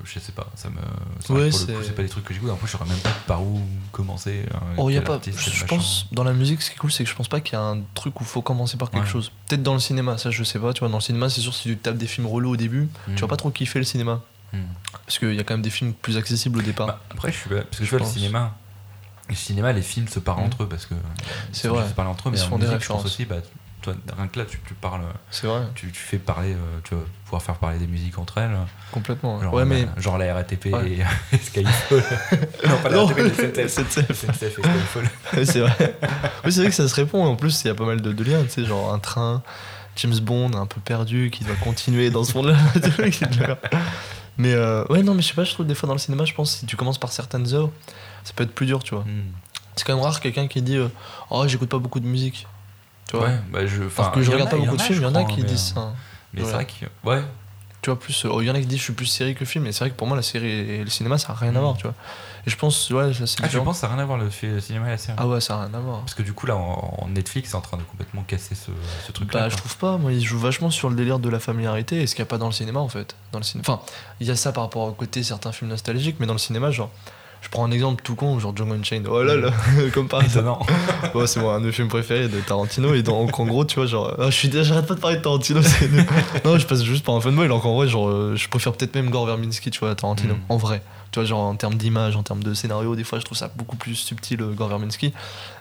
je sais pas, ça me. vrai Ouais, c'est- pas des trucs que j'écoute. En plus, je saurais même pas par où commencer. Oh, y a pas. artiste, Je pense, dans la musique, ce qui est cool, c'est que je pense pas qu'il y a un truc où faut commencer par quelque Ouais. chose. Peut-être dans le cinéma, ça je sais pas. Tu vois, dans le cinéma, c'est sûr, si tu tapes des films relous au début, Hmm. tu vas pas trop kiffer le cinéma. Hmm. Parce qu'il y a quand même des films plus accessibles au départ. Bah, après, je suis parce que Je je vois le cinéma. Le cinéma, les films se parlent Mhm. entre eux parce que C'est ils vrai. juste parlent entre eux, Ils mais se en font des musique, je pense références. aussi, bah, toi, rien que là, tu, tu parles, c'est vrai, tu, tu fais parler, euh, tu vas pouvoir faire parler des musiques entre elles. complètement. Genre, ouais, mais. bah, genre la RATP Ouais. et, et Skyfall. non, pas la RATP. SNCF. SNCF et Skyfall. Oui, c'est vrai. Oui, c'est vrai que ça se répond. En plus, il y a pas mal de, de liens, tu sais, genre un train, James Bond un peu perdu qui doit continuer dans ce monde-là. Mais euh, ouais, non, mais je sais pas, je trouve des fois dans le cinéma, je pense si tu commences par certaines œuvres, ça peut être plus dur, tu vois. Hmm. C'est quand même rare quelqu'un qui dit euh, Oh, j'écoute pas beaucoup de musique. Tu vois Ouais, bah, je, Alors que je regarde a- pas beaucoup de films, il y en a qui mais, disent euh, ça. Mais Ouais. c'est vrai que, ouais, Tu vois, plus, euh, il y en a qui disent je suis plus série que film, mais c'est vrai que pour moi, la série et le cinéma, ça a rien à voir, tu vois. Et je pense, ouais, ça, c'est ah, je différent. pense que ça n'a rien à voir le, le cinéma et la série? Ah ouais, ça a rien à voir. Parce que du coup, là, en, Netflix, c'est en train de complètement casser ce, ce truc-là. Bah, je trouve pas. Moi, ils jouent vachement sur le délire de la familiarité et ce qu'il n'y a pas dans le cinéma en fait. Dans le cinéma. Enfin, il y a ça par rapport au côté certains films nostalgiques, mais dans le cinéma, genre. Je prends un exemple tout con, genre Django Unchained. Oh là là, comme par hasard. Ouais, c'est moi un de mes films préférés de Tarantino. Et donc, en gros, tu vois, genre. ah, je suis j'arrête pas de parler de Tarantino. non, je passe juste par un fanboy. Alors qu'en vrai, genre, euh, je préfère peut-être même Gore Verbinski, tu vois, à Tarantino. Mm. En vrai. Tu vois, genre en termes d'image, en termes de scénario, des fois, je trouve ça beaucoup plus subtil, euh, Gore Verbinski.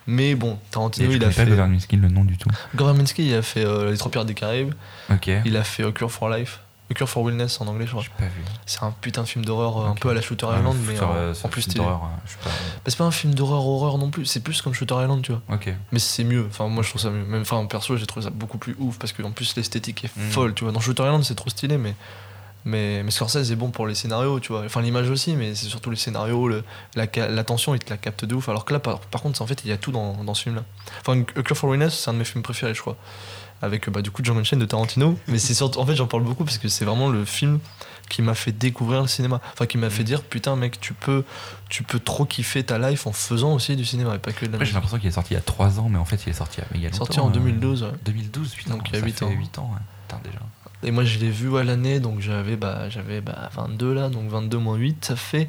Mais bon, Tarantino, il a connais pas fait. Governor Miskin, le nom du tout? Gore Verbinski, il a fait euh, Les Trois Pirates des Caraïbes. Ok. Il a fait Cure for Life. A Cure for Wellness en anglais, je crois. J'ai pas vu. C'est un putain de film d'horreur un peu à la Shooter Island, mais Shooter, en, euh, en plus stylé. hein, pas. Bah, c'est pas un film d'horreur horreur non plus, c'est plus comme Shooter Island, tu vois. Mais c'est mieux, enfin moi je trouve ça mieux. Même enfin perso j'ai trouvé ça beaucoup plus ouf parce qu'en plus l'esthétique est Mm. folle, tu vois. Dans Shooter Island c'est trop stylé, mais mais, mais Scorsese est bon pour les scénarios, tu vois. Enfin l'image aussi, mais c'est surtout les scénarios, le, la, ca- l'attention il te la capte de ouf. Alors que là par, par contre en fait il y a tout dans, dans ce film là. Enfin A Cure for Wellness c'est un de mes films préférés je crois. Avec bah, du coup Django Unchained de Tarantino. mais c'est surtout en fait j'en parle beaucoup parce que c'est vraiment le film qui m'a fait découvrir le cinéma. Enfin qui m'a fait Mm. dire putain mec tu peux tu peux trop kiffer ta life en faisant aussi du cinéma et pas que de la Après, j'ai l'impression qu'il est sorti il y a 3 ans, mais en fait, il est sorti il y a longtemps. Sorti en euh, 2012. ouais. 2012, putain. Donc, il y a ça 8 fait ans. 8 ans, ouais. Putain, déjà. Et moi, je l'ai vu à l'année, donc j'avais bah, j'avais bah, 22 là, donc 22 moins 8, ça fait.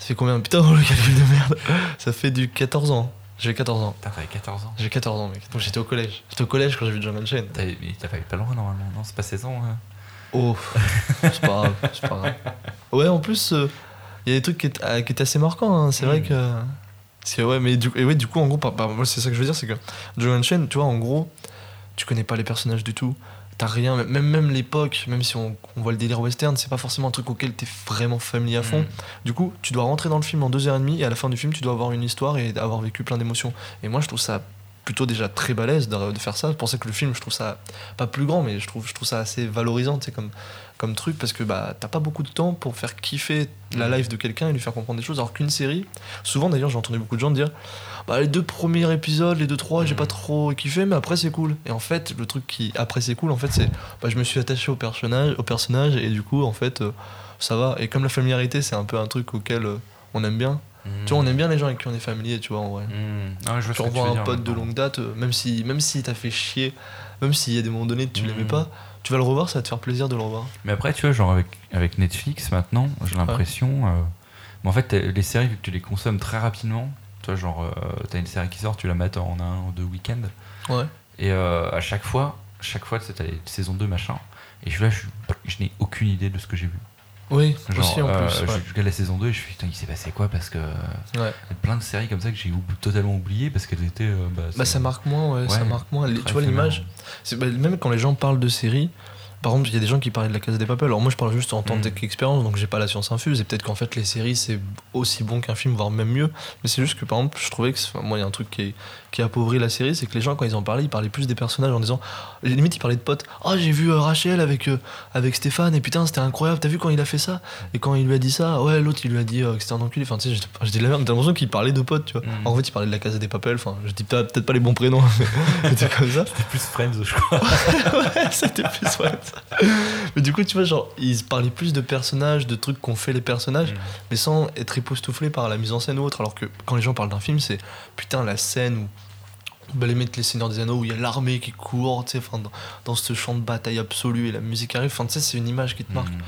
Ça fait combien? Putain, le calcul de merde Ça fait du 14 ans. J'ai 14 ans. Putain, t'avais 14 ans. J'ai 14 ans, mec. Donc j'étais au collège. J'étais au collège quand j'ai vu John Unchained. T'as mais t'as pas eu pas loin, normalement. Non, c'est pas 16 ans. hein. Oh, c'est pas grave, c'est pas grave. Ouais, en plus, euh, il y a des trucs qui étaient, ah, qui étaient assez marquants, hein. c'est vrai Mm. que. C'est ouais, mais du, et ouais, du coup, en gros, par- par- moi, c'est ça que je veux dire, c'est que John Unchained, tu vois, en gros, tu connais pas les personnages du tout. T'as rien, même, même l'époque, même si on, on voit le délire western, c'est pas forcément un truc auquel t'es vraiment familier à fond. Mm. Du coup, tu dois rentrer dans le film en deux heures et demie et à la fin du film, tu dois avoir une histoire et avoir vécu plein d'émotions. Et moi, je trouve ça plutôt déjà très balèze de, de faire ça. C'est pour ça que le film, je trouve ça pas plus grand, mais je trouve, je trouve ça assez valorisant, c'est comme, comme truc parce que bah t'as pas beaucoup de temps pour faire kiffer la Mm. life de quelqu'un et lui faire comprendre des choses. Alors qu'une série, souvent d'ailleurs, j'ai entendu beaucoup de gens dire bah, les deux premiers épisodes, les deux trois, j'ai pas trop kiffé, mais après c'est cool. Et en fait, le truc qui après c'est cool, en fait, c'est bah, je me suis attaché au personnage, au personnage et du coup, en fait, euh, ça va. Et comme la familiarité, c'est un peu un truc auquel euh, on aime bien. Tu vois, on aime bien les gens avec qui on est familier, tu vois, en vrai. Mm. Ah, je Tu revois un dire, pote de longue date, euh, même si même si t'as fait chier, même s'il y a des moments donnés tu l'aimais Mm. pas, tu vas le revoir, ça va te faire plaisir de le revoir. Mais après, tu vois, genre avec, avec Netflix maintenant, j'ai l'impression. mais en fait, les séries, vu que tu les consommes très rapidement, tu vois, genre, euh, t'as une série qui sort, tu la mets en un ou deux week-ends. Ouais. Et euh, à chaque fois, chaque fois, t'as les saisons 2, machin. Et je suis là, je, je n'ai aucune idée de ce que j'ai vu. Oui, Genre, aussi en euh, plus. je, ouais. je regarde la saison 2 et je suis putain, il s'est passé quoi? Parce que il y Ouais. a plein de séries comme ça que j'ai totalement oublié parce qu'elles étaient. bah, Bah ça marque moins, ouais, ça Ouais, marque moins. Les- tu vois l'image, bah, même quand les gens parlent de séries, Par contre, il y a des gens qui parlaient de la Casa des Papel. Alors moi, je parle juste en tant Mm. qu'expérience, donc j'ai pas la science infuse. Et peut-être qu'en fait, les séries, c'est aussi bon qu'un film, voire même mieux. Mais c'est juste que, par exemple, je trouvais que, moi, il y a un truc qui, est, qui appauvrit la série, c'est que les gens, quand ils en parlaient, ils parlaient plus des personnages en disant, limite, ils parlaient de potes. Ah, j'ai vu euh, Rachel avec, euh, avec Stéphane, et putain, c'était incroyable. T'as vu quand il a fait ça? Et quand il lui a dit ça, ouais, l'autre, il lui a dit euh, que c'était un enculé. Enfin, tu sais, j'étais- la merde, t'as l'impression qu'il parlait de potes, tu vois. Mm. En fait, il parlait de la Casa des Papel. Enfin, je dis peut-être pas les bons prénoms, mais c'était comme ça. C'était plus Friends, je crois. Ouais, c'était plus ça. Mais du coup, tu vois, genre, ils parlaient plus de personnages, de trucs qu'ont fait les personnages, mais sans être époustouflés par la mise en scène ou autre. Alors que quand les gens parlent d'un film, c'est putain la scène où. Bah, les mettre les Seigneurs des Anneaux où il y a l'armée qui court, tu sais, dans, dans ce champ de bataille absolu et la musique arrive, enfin, tu sais, c'est une image qui te marque. Mm.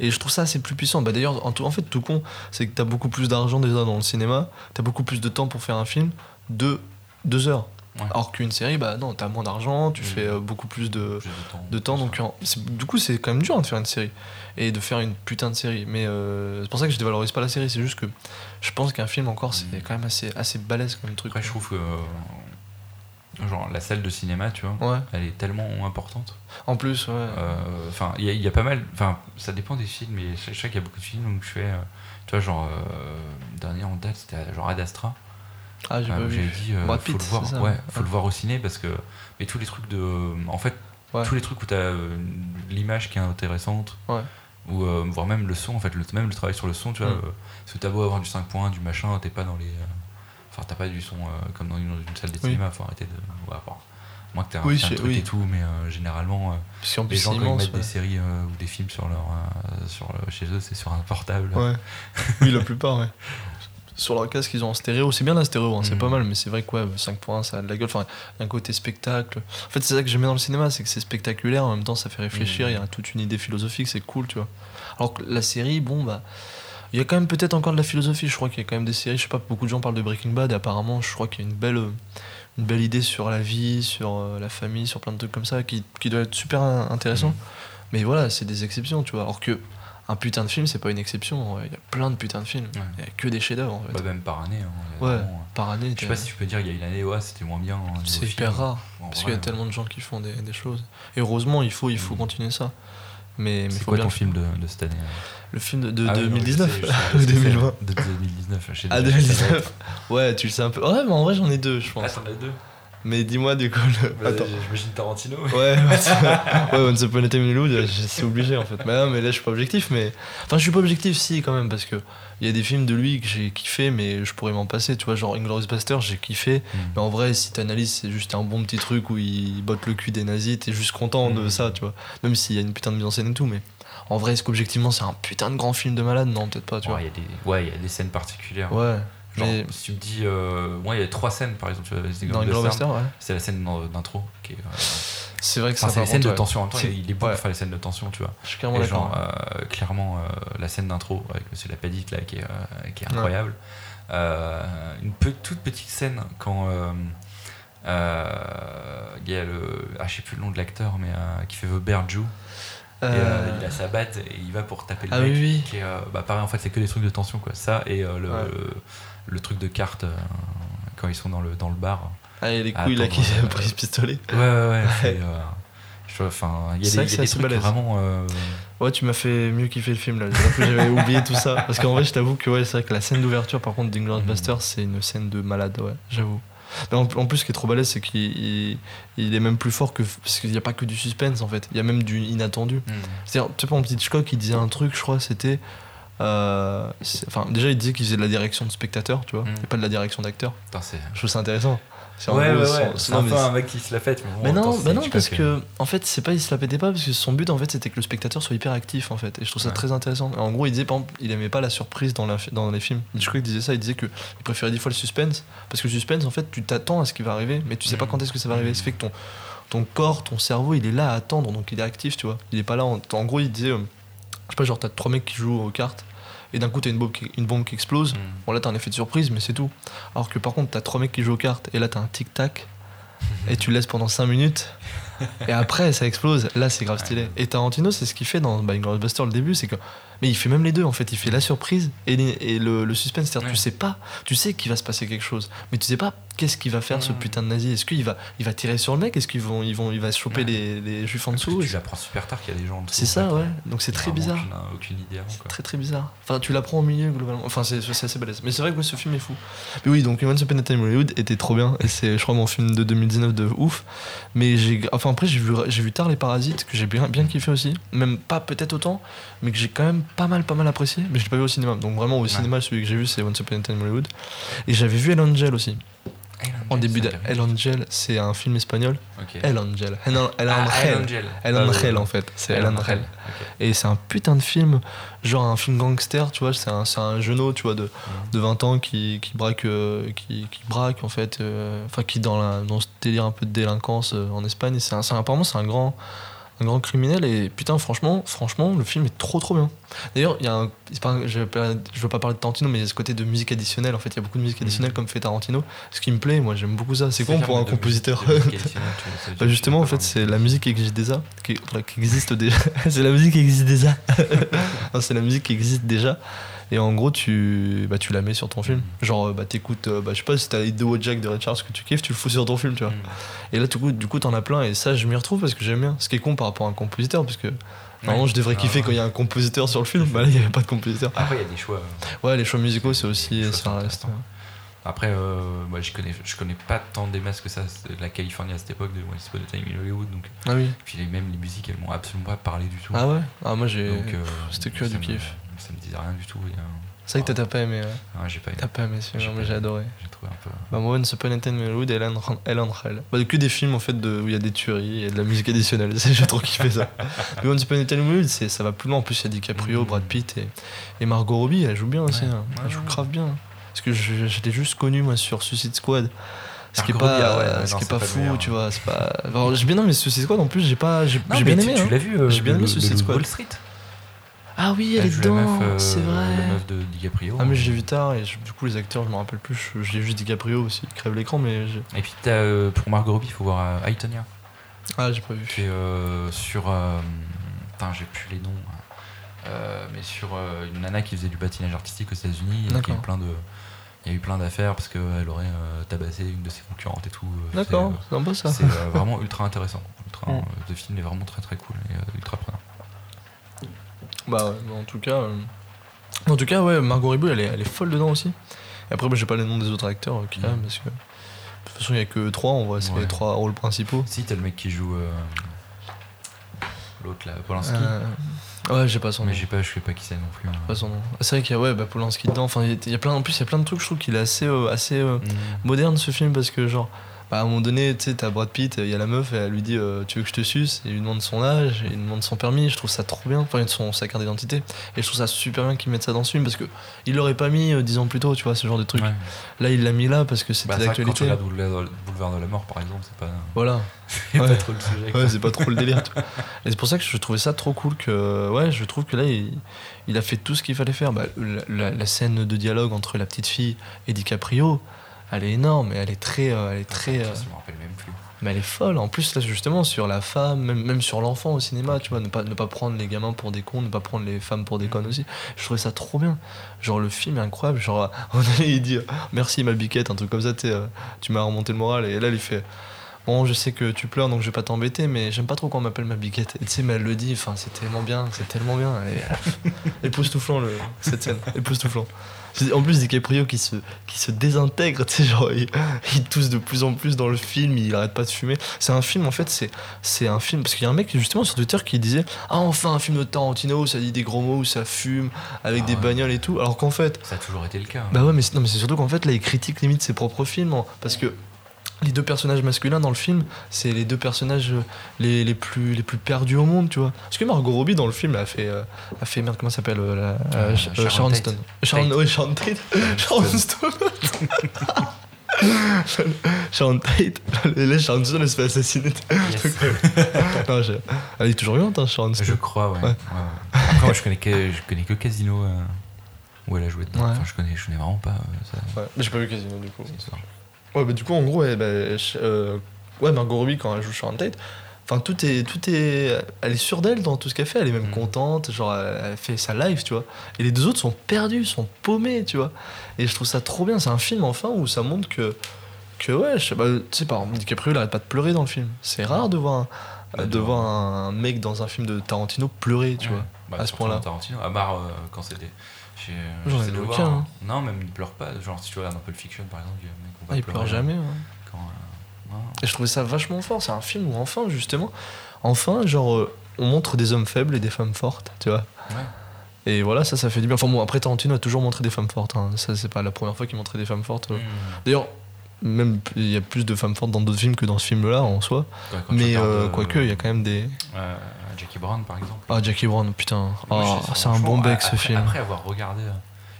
Et je trouve ça assez plus puissant. Bah, D'ailleurs, en, tout- en fait, tout con, c'est que t'as beaucoup plus d'argent déjà dans le cinéma, t'as beaucoup plus de temps pour faire un film de deux heures. Ouais. Alors qu'une série, bah non, t'as moins d'argent, tu Mm. fais euh, beaucoup plus de, Plus de temps. de temps. Donc, en- c'est- du coup, c'est quand même dur hein, de faire une série et de faire une putain de série. Mais euh, c'est pour ça que je dévalorise pas la série. C'est juste que je pense qu'un film encore, c'est Mm. quand même assez, assez balèze comme truc. Après, je trouve que. euh, Genre, la salle de cinéma, tu vois, Ouais. elle est tellement importante. En plus, ouais. Euh, Enfin, il y, a- il y a pas mal. Enfin, ça dépend des films, mais je je sais qu'il y a beaucoup de films où je fais. euh, tu vois, genre, euh, dernier en date, c'était genre Ad Astra. ah, j'ai pas vu. Dit, Brad faut Pitt, le voir. ça ouais, Ouais. faut le voir au ciné parce que. Mais tous les trucs de. En fait, tous les trucs où t'as l'image qui est intéressante. Ouais. Ou voire même le son, en fait, le, même le travail sur le son, tu vois. Mm. parce que t'as beau avoir du 5.1, du machin, t'es pas dans les. Enfin, t'as pas du son euh, comme dans une, une salle de Oui. cinéma, faut arrêter de. Ouais, bon, moi que t'as un, Oui, un truc oui. et tout, mais euh, généralement. euh, qu'en les gens quand ils mettent ouais. des séries euh, ou des films sur leur, sur le- chez eux, c'est sur un portable. Ouais. oui, la plupart, ouais. Sur leur casque, ils ont en stéréo. C'est bien la stéréo, hein, c'est Mm. pas mal, mais c'est vrai que ouais, 5.1, ça a de la gueule. Enfin, un côté spectacle. En fait, c'est ça que j'aime bien dans le cinéma, c'est que c'est spectaculaire, en même temps, ça fait réfléchir, Mm. il y a toute une idée philosophique, c'est cool, tu vois. Alors que la série, bon, bah. Il y a quand même peut-être encore de la philosophie, je crois qu'il y a quand même des séries, je sais pas, beaucoup de gens parlent de Breaking Bad, et apparemment, je crois qu'il y a une belle, euh, une belle idée sur la vie, sur euh, la famille, sur plein de trucs comme ça, qui, qui doit être super in- intéressant. Mm. Mais voilà, c'est des exceptions, tu vois. Alors que un putain de film, c'est pas une exception. Il y a plein de putains de films. Ouais. Il y a que des chefs-d'œuvre en fait. Bah, même par année. hein, Ouais. vraiment, Par année, euh, Je sais pas si tu peux dire, il y a une année, ouais, c'était moins bien. en niveau c'est film. hyper rare. En Parce qu'il y a tellement de gens qui font des, des choses. Et heureusement, il faut, il faut Mm. continuer ça. Mais, mais C'est quoi ton film de, de cette année Le film de, de Ah oui, non, je 2019 sais, je sais, je sais, 2020 De 2019. je sais Ah, déjà, ça va 2019 être- Ouais, tu le sais un peu. Ouais, mais en vrai, j'en ai deux, je Ah, pense. t'en as deux? Mais dis-moi, du coup, le... Attends. J'imagine Tarantino. Ouais, ouais, Once Upon a Time in Hollywood, c'est obligé en fait. Mais, non, mais là, je suis pas objectif, mais. Enfin, je suis pas objectif, si, quand même, parce que il y a des films de lui que j'ai kiffé, mais je pourrais m'en passer, tu vois, genre Inglourious Bastard, j'ai kiffé. Mm. Mais en vrai, si t'analyses, c'est juste un bon petit truc où il botte le cul des nazis, t'es juste content de Mm. ça, tu vois. Même s'il y a une putain de mise en scène et tout, mais en vrai, est-ce qu'objectivement, c'est un putain de grand film de malade? Non, peut-être pas, tu Ouais, il y a des- ouais, il y a des scènes particulières. vois. Ouais. Genre, mais si tu me dis, euh, moi, il y a trois scènes, par exemple, dans ouais. c'est la scène d'in- d'intro qui est. euh, C'est vrai que Enfin, c'est les scènes de tension en temps. Il est bon ouais. pour faire les scènes de tension, tu vois. Je suis d'accord. euh, clairement, euh, la scène d'intro avec Monsieur Lapadic, là, qui est, euh, qui est incroyable. Une pe- toute petite scène quand. Il y a le. Ah, je sais plus le nom de l'acteur, mais qui fait The Bear Jew. Et, Euh, il a sa batte et il va pour taper le Ah mec. oui, oui. Qui est, euh, bah, pareil, en fait, c'est que des trucs de tension, quoi. Ça et euh, le, Ouais. le, le truc de carte euh, quand ils sont dans le, dans le bar. Ah, et les couilles là qui a pris ce pistolet. Ouais, ouais, ouais. euh, Enfin, il y a des, vrai que il y a des trucs vraiment. euh, Ouais, tu m'as fait mieux kiffer le film là. J'avais oublié tout ça. Parce qu'en vrai, je t'avoue que ouais, c'est vrai que la scène d'ouverture, par contre, d'Inglourious. Basterds, c'est une scène de malade, ouais, j'avoue. Mais en, plus, ce qui est trop balèze, c'est qu'il il, il est même plus fort que. Parce qu'il n'y a pas que du suspense en fait. Il y a même du inattendu. C'est-à-dire, tu sais, par exemple, Hitchcock, il disait un truc, je crois, c'était. Euh, Enfin, déjà, il disait qu'il faisait de la direction de spectateur, tu vois, Mhm. et pas de la direction d'acteur. Je trouve ça intéressant. C'est en Ouais, ouais, ouais. son- C'est non, un mais peu un mec qui se la fête. Mais, bon, non, parce que en fait, c'est pas il se la pétait pas parce que son but en fait c'était que le spectateur soit hyper actif en fait et je trouve ça Ouais. très intéressant. En gros, il disait par exemple, il aimait pas la surprise dans, la, dans les films. Hitchcock disait ça, il disait que il préférait dix fois le suspense parce que le suspense en fait, tu t'attends à ce qui va arriver mais tu sais pas Mhm. quand est-ce que ça va arriver. Ça fait que ton ton corps, ton cerveau, il est là à attendre donc il est actif, tu vois. Il est pas là en, en gros, il disait euh, je sais pas genre t'as trois mecs qui jouent aux cartes et d'un coup t'as une bombe qui, une bombe qui explose. hmm. Bon là t'as un effet de surprise mais c'est tout. Alors que par contre t'as trois mecs qui jouent aux cartes et là t'as un tic tac et tu le laisses pendant 5 minutes et après ça explose. Là, c'est grave stylé. Et Tarantino, c'est ce qu'il fait dans bah, Ghostbusters le début, c'est que. Mais il fait même les deux en fait. Il fait la surprise et, les- et le, le suspense. C'est-à-dire, Ouais. tu sais pas, tu sais qu'il va se passer quelque chose, mais tu sais pas qu'est-ce qu'il va faire ce putain de nazi? Est-ce qu'il va, il va tirer sur le mec? Est-ce qu'ils vont, ils vont, il va choper Ouais. les, les juifs en dessous? tu l'apprends super tard qu'il y a des gens en dessous. C'est en ça, fait. ouais. Donc c'est très bizarre. Aucune, aucune idée avant, quoi. Très très bizarre. Enfin, tu l'apprends au milieu globalement. Enfin, c'est c'est assez balèze. Mais c'est vrai que ouais, ce film est fou. Mais oui, donc Once Upon a Time Hollywood était trop bien. Et c'est, je crois, mon film de 2019 de ouf. Mais j'ai, enfin après, j'ai vu, j'ai vu tard Les Parasites que j'ai bien, bien kiffé aussi. Même pas peut-être autant, mais que j'ai quand même pas mal, pas mal apprécié. Mais je l'ai pas vu au cinéma. Donc vraiment au cinéma, celui que j'ai vu, c'est Once Upon a Time Hollywood. Et j'avais vu El Angel aussi. En début de El Angel, c'est un film espagnol. Ok. El Angel. El, El Ah, Angel. El Angel. El Ah, Angel en fait. C'est El El Angel. Et c'est un putain de film, genre un film gangster, tu vois, c'est un, un jeunot, tu vois, de, de 20 ans qui, qui braque, euh, qui, qui braque en fait, euh, enfin qui dans, la, dans ce délire un peu de délinquance euh, en Espagne. C'est un, c'est un- apparemment c'est un grand, un grand criminel et putain franchement, franchement le film est trop trop bien. D'ailleurs il y a un, pas je, je veux pas parler de Tarantino mais il y a ce côté de musique additionnelle en fait, il y a beaucoup de musique additionnelle comme fait Tarantino, ce qui me plaît, moi j'aime beaucoup ça. C'est con pour un compositeur. Bah justement, en fait, c'est la musique qui existe déjà. Qui, qui existe déjà. c'est la musique qui existe déjà. C'est la musique qui existe déjà. Et en gros, tu, bah, tu la mets sur ton film. Genre, euh, bah, t'écoutes, euh, bah, je sais pas, si t'as Ido Jack de Red Charles que tu kiffes, tu le fous sur ton film, tu vois. Mm. Et là, du coup, du coup, t'en as plein. Et ça, je m'y retrouve parce que j'aime bien. Ce qui est con par rapport à un compositeur, parce que normalement, je devrais Ah, kiffer ouais. quand il y a un compositeur sur le film. Bah là, il n'y avait pas de compositeur. Après, il y a des choix. euh, Ouais, les choix musicaux, c'est aussi. Ça sont reste. intéressants. Après, euh, moi, je connais, je connais pas tant des masques que ça, c'est la Californie à cette époque de Once Upon a Time in Hollywood. Donc, Ah oui. puis les, même les musiques, elles m'ont absolument pas parlé du tout. Ah ouais? Ah, moi, j'ai. Euh, c'était que du kiff. Ça me disait rien du tout. C'est vrai que t'as pas aimé. ouais. ah, j'ai pas aimé. T'as pas aimé celui-là, mais j'ai adoré. J'ai trouvé un peu. Bah moi, Once Upon a Time Hollywood et Ellen, Hell. Bah, que des films en fait de, où il y a des tueries et de la musique additionnelle. C'est- J'ai trop kiffé ça. Mais Once Upon a Time c'est- ça va plus loin. En plus, il y a DiCaprio, Mhm. Brad Pitt et, et Margot Robbie. Elle joue bien aussi. Ouais. hein. Elle joue grave bien. Parce que je, je l'ai juste connu moi sur Suicide Squad. Ce qui est pas, Robbie, ah ouais, ce non, qui est pas fou, meilleur. tu vois. C'est pas. J'ai bien aimé Suicide Squad. En plus, j'ai pas, j'ai bien aimé. Tu hein. l'as vu euh, J'ai bien le- aimé le- Suicide le Squad. Wall Street Ah oui, elle est joue la dedans. meuf, euh, c'est vrai. La meuf de DiCaprio. Ah mais j'ai vu tard et je- du coup les acteurs je me rappelle plus, l'ai vu DiCaprio aussi, il crève l'écran mais j'ai... Et puis, t'as, euh, pour Margot Robbie, il faut voir euh, Aitonia. Ah j'ai pas vu. C'est euh, sur. euh, Putain, j'ai plus les noms. Euh, mais sur euh, une nana qui faisait du patinage artistique aux États-Unis. et qui a eu plein de. Il y a eu plein d'affaires parce qu'elle aurait euh, tabassé une de ses concurrentes et tout. Euh, D'accord, c'est, c'est un peu euh, ça. C'est euh, vraiment ultra intéressant. Ultra, Mm. euh, le film est vraiment très très cool et euh, ultra prenant. Bah ouais, mais en tout cas... euh, En tout cas ouais, Margot Robbie elle est, elle est folle dedans aussi. Et après moi j'ai pas les noms des autres acteurs euh, qu'il y a parce que... De toute façon il y a que trois, on voit, c'est Ouais. les trois rôles principaux. Si, t'as le mec qui joue. euh, L'autre là, Polanski. Euh, Ouais j'ai pas son nom. mais j'ai pas, je sais pas qui c'est non plus. hein. Pas son nom. C'est vrai qu'il y a ouais, bah, Polanski dedans, enfin il y a- il y a plein, en plus il y a plein de trucs je trouve qu'il est assez... euh, assez euh, Mm. moderne ce film parce que genre bah, à un moment donné tu sais t'as Brad Pitt il y a la meuf et elle lui dit euh, tu veux que je te suce? Et il lui demande son âge et il lui demande son permis je trouve ça trop bien enfin son sa carte d'identité et je trouve ça super bien qu'ils mettent ça dans ce film parce que il l'aurait pas mis euh, dix ans plus tôt tu vois ce genre de truc Ouais. là il l'a mis là parce que c'était Bah, que quand tu d'actualité regardes Boulevard de la Mort par exemple, c'est pas, voilà c'est Ouais. pas trop le sujet. quoi. ouais c'est pas trop le délire et c'est pour ça que je trouvais ça trop cool que ouais je trouve que là il, il a fait tout ce qu'il fallait faire bah, la, la- la scène de dialogue entre la petite fille et DiCaprio elle est énorme et elle est très euh, elle est très euh, Je me rappelle même plus. Mais elle est folle. En plus, là, justement, sur la femme, même, même sur l'enfant au cinéma, tu vois, ne pas, ne pas prendre les gamins pour des cons, ne pas prendre les femmes pour des connes aussi. Je trouvais ça trop bien. Genre, le film est incroyable. Genre, moment donné, il dit euh, Merci, ma biquette, un truc comme ça, tu euh, tu m'as remonté le moral. Et là, il fait Bon, je sais que tu pleures, donc je vais pas t'embêter, mais j'aime pas trop quand on m'appelle ma biquette. Et tu sais, mais elle le dit, enfin, c'est tellement bien, c'est tellement bien. Elle est- époustouflant, le, cette scène, époustouflant. En plus, DiCaprio qui se, qui se désintègre, tu sais, genre, il, il tousse de plus en plus dans le film, il arrête pas de fumer. C'est un film, en fait, c'est, c'est un film. Parce qu'il y a un mec, justement, sur Twitter qui disait Ah, enfin, un film de Tarantino où ça dit des gros mots, où ça fume, avec Ah des ouais. bagnoles et tout. Alors qu'en fait, Ça a toujours été le cas. hein. bah ouais, mais c'est, non, mais c'est surtout qu'en fait, là, il critique limite ses propres films. hein, parce que les deux personnages masculins dans le film, c'est les deux personnages euh, les, les, plus, les plus perdus au monde, tu vois. Parce que Margot Robbie, dans le film, a fait. euh, a fait merde, comment ça s'appelle euh, euh, Euh, Sh- Sharon. Stone. Sharon, Tate. ouais, Sharon Tate. Sharon Stone. Sharon Tate. Là, Sharon Stone, elle se fait assassiner. Yes. Non, je- Elle est toujours vivante, hein, Sharon Je Stone. crois, ouais. Ouais. Ouais, ouais. Après, moi, je connais que, je connais que Casino où elle a joué dedans. Enfin, je connais, je connais vraiment pas ça. Ouais, mais j'ai pas vu Casino, du coup. Ouais, bah du coup, en gros, ouais, bah, ch- euh, ouais, Margot Robbie, quand elle joue Sharon Tate, Enfin, tout est, tout est. Elle est sûre d'elle dans tout ce qu'elle fait. Elle est même Mm. contente. Genre, elle fait sa live, tu vois. Et les deux autres sont perdus, sont paumés, tu vois. Et je trouve ça trop bien. C'est un film, enfin, où ça montre que. Que ouais, je sais pas. Tu sais, par exemple, DiCaprio, il arrête pas de pleurer dans le film. C'est rare de voir un, Bah, de voir un mec dans un film de Tarantino pleurer, tu Ouais. vois. Bah, à ce point-là. Tarantino, à part euh, quand c'était. Chez- J'en ai aucun, voir, hein. Non, même il pleure pas. Genre, si tu regardes un peu le fiction par exemple, il y a un mec, on va Ah, il pleure jamais. hein. Quand, euh. Et je trouvais ça vachement fort. C'est un film où, enfin, justement, enfin, genre, euh, on montre des hommes faibles et des femmes fortes, tu vois. Ouais. Et voilà, ça, ça fait du bien. Enfin, bon, après, Tarantino a toujours montré des femmes fortes. hein. Ça, c'est pas la première fois qu'il montrait des femmes fortes. euh. Hmm. D'ailleurs, même il y a plus de femmes fortes dans d'autres films que dans ce film-là en soi. Ouais, Mais euh, euh, quoique, il y a quand même des. Jackie Brown par exemple. Ah, Jackie Brown, putain. Ah, c'est un bon bec ce film. Après avoir regardé, euh,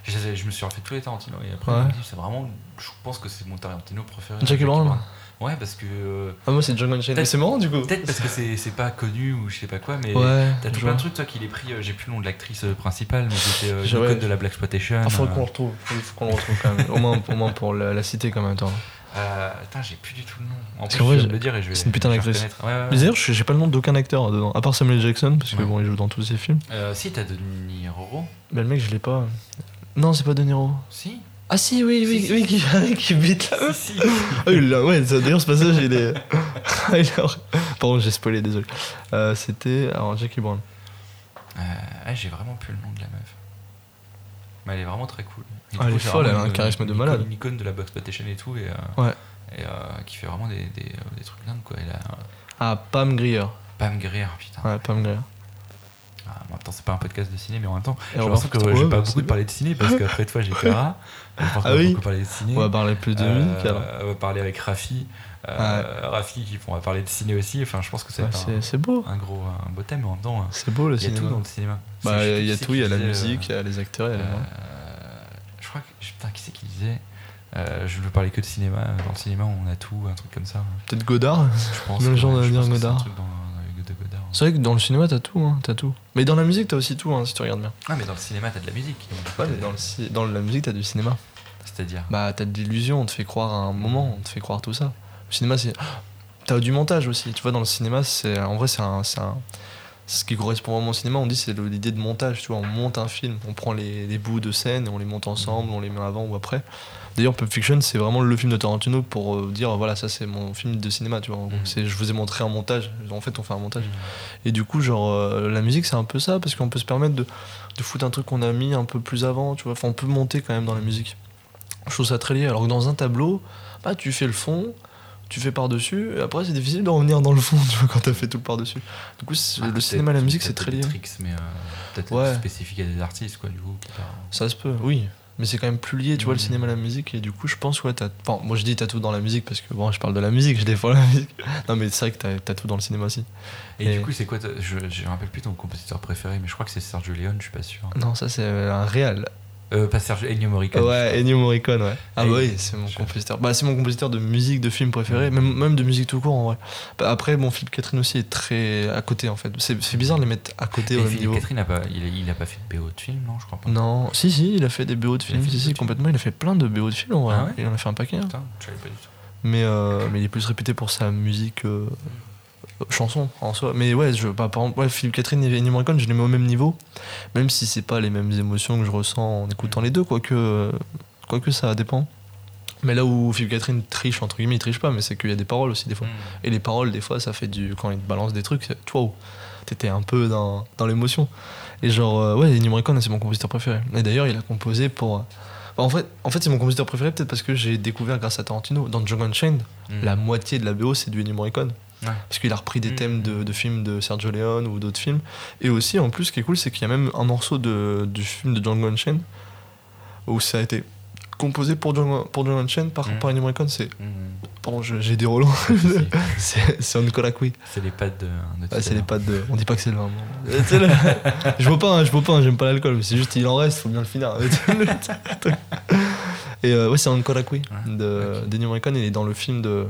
je, je me suis refait tous les Tarantino et après Ouais. c'est vraiment, je pense que c'est mon Tarantino préféré. Jackie Brown Ouais, parce que euh, Ah, moi, c'est Django Unchained. Mais c'est marrant du coup. peut-être parce que c'est pas connu ou je sais pas quoi, mais Ouais, t'as tout plein de trucs toi qu'il est pris. euh, J'ai plus le nom de l'actrice principale, mais c'était euh, le code de la Black Exploitation. Ah, euh, qu'on le retrouve. Faut qu'on le retrouve quand même. au, moins, au moins pour la, la citer quand même. Euh, Putain, j'ai plus du tout le nom. En plus, je vrai, le dire et je vais. c'est une putain d'actrice. reconnaître. Ouais, ouais, ouais. Mais d'ailleurs, j'ai pas le nom d'aucun acteur dedans. À part Samuel Jackson, parce que bon, il joue dans tous ses films. Euh, si, t'as De Niro. Mais le mec, je l'ai pas. Non, c'est pas De Niro. Si. Ah, si, oui, oui, Si, si. oui, qui, qui bite meuf. si, l'a- ouais, d'ailleurs, ce passage, il est. Pardon, j'ai spoilé, désolé. Euh, C'était. Alors, Jackie Brown. Euh, j'ai vraiment plus le nom de la meuf. Mais elle est vraiment très cool. Ah, elle est folle, elle a un charisme de malade. Une icône de la box exploitation et tout, et, euh, Ouais. et euh, qui fait vraiment des, des, euh, des trucs dingues quoi. Elle a Ah, Pam Grier. Pam Grier, putain. Ouais, Pam Grier. Ah, en même temps, c'est pas un podcast de ciné, mais en même temps, j'ai l'impression que j'ai pas bah, beaucoup c'est de parler de ciné parce qu'après toi, j'ai Clara. Ah oui. beaucoup parler de ciné. On va parler plus de musique alors. On va parler avec Rafi. Euh, Rafi, qui- on va parler de ciné aussi. Enfin, je pense que c'est un, beau. un gros, un beau thème, mais en même temps, C'est beau le il y a tout cinéma. dans le cinéma. Bah, il y a tout, il y a la musique, il y a les acteurs, il y a les gens. euh, je crois que. Putain, qui c'est qui disait euh, Je veux parler que de cinéma. Dans le cinéma, on a tout, un truc comme ça. Peut-être Godard Je pense. Que- genre de dire Godard. Godard. C'est vrai que dans le cinéma, t'as tout, hein, t'as tout. Mais dans la musique, t'as aussi tout, hein, si tu regardes bien. Ah, mais dans le cinéma, t'as de la musique. Ouais, mais dans, le, la musique, t'as du cinéma. C'est-à-dire. Bah, t'as de l'illusion, on te fait croire à un moment, on te fait croire tout ça. Le cinéma, c'est. T'as du montage aussi. Tu vois, dans le cinéma, c'est. En vrai, c'est un. c'est un- Ce qui correspond vraiment au cinéma, on dit c'est l'idée de montage, tu vois, on monte un film, on prend les, les bouts de scène on les monte ensemble, on les met avant ou après. D'ailleurs, Pulp Fiction, c'est vraiment le film de Tarantino pour euh, dire voilà, ça c'est mon film de cinéma, tu vois. C'est, je vous ai montré un montage, en fait, on fait un montage. Et du coup, genre, euh, la musique, c'est un peu ça, parce qu'on peut se permettre de, de foutre un truc qu'on a mis un peu plus avant, tu vois. Enfin, on peut monter quand même dans la musique. Je trouve ça très lié. Alors que dans un tableau, bah, tu fais le fond, tu fais par-dessus, et après, c'est difficile de revenir dans le fond, tu vois, quand t'as fait tout le par-dessus. Du coup, Ah, le cinéma et la musique, c'est très lié. tricks, mais euh, peut-être Ouais. spécifique à des artistes, quoi, du coup. Ça se peut, oui. Mais c'est quand même plus lié, tu vois, le cinéma la musique. Et du coup, je pense, ouais, t'as. Enfin, moi, je dis t'as tout dans la musique parce que, bon, je parle de la musique, je défends la musique. Non, mais c'est vrai que t'as, t'as tout dans le cinéma aussi. Et, Et- du coup, c'est quoi Je je me rappelle plus ton compositeur préféré, mais je crois que c'est Sergio Leone, je suis pas sûr. Non, ça, c'est un réel. Euh, pas Sergio, Ennio Morricone. Ouais, Ennio Morricone, ouais. Ah Et- bah oui, c'est mon je- compositeur. Bah c'est mon compositeur de musique, de film préféré, même, même de musique tout court en vrai. Bah, après, bon, Philippe Catherine aussi est très à côté en fait. C'est bizarre de les mettre à côté au Philippe niveau. Catherine a pas, il, a, il a pas fait de BO de film, non Je crois pas. Non, si, si, il a fait des BO de fait si, complètement. Il a fait plein de BO de films en vrai. Ah ouais il en a fait un paquet. hein. Putain, je savais pas du tout. Mais, euh, mais il est plus réputé pour sa musique euh, chanson en soi. Mais ouais, je, bah, par exemple, ouais, Philippe Catherine et Ennio Morricone, je les mets au même niveau, même si c'est pas les mêmes émotions que je ressens en écoutant les deux, quoique, euh, quoique ça dépend. Mais là où Philippe Catherine triche, entre guillemets, il triche pas, mais c'est qu'il y a des paroles aussi des fois. Hmm. Et les paroles, des fois, ça fait du. Quand il te balance des trucs, c'est- wow, t'étais un peu dans, dans l'émotion. Et genre, euh, ouais, Ennio Morricone, c'est mon compositeur préféré. Et d'ailleurs, il a composé pour. en fait, en fait c'est mon compositeur préféré peut-être parce que j'ai découvert grâce à Tarantino. Dans Django Unchained, Hmm. la moitié de la BO, c'est du Ennio Morricone. Ouais. Parce qu'il a repris des Mm. thèmes de, de films de Sergio Leone ou d'autres films. Et aussi, en plus, ce qui est cool, c'est qu'il y a même un morceau de, du film de Django Unchained où ça a été composé pour Django, pour Django Unchained par, Mm. par Ennio Morricone. C'est. Hmm. Pardon, j'ai des relents. C'est Nicolas Cui. C'est les pattes de. Ouais, c'est les pattes de. On dit pas que c'est le vin. sais, le- je bois pas, hein, je bois pas, hein, j'aime pas l'alcool, mais c'est juste il en reste, faut bien le finir. Et euh, ouais, c'est Nicolas Cui Ouais, de ok. d'Ennio Morricone, il est dans le film de,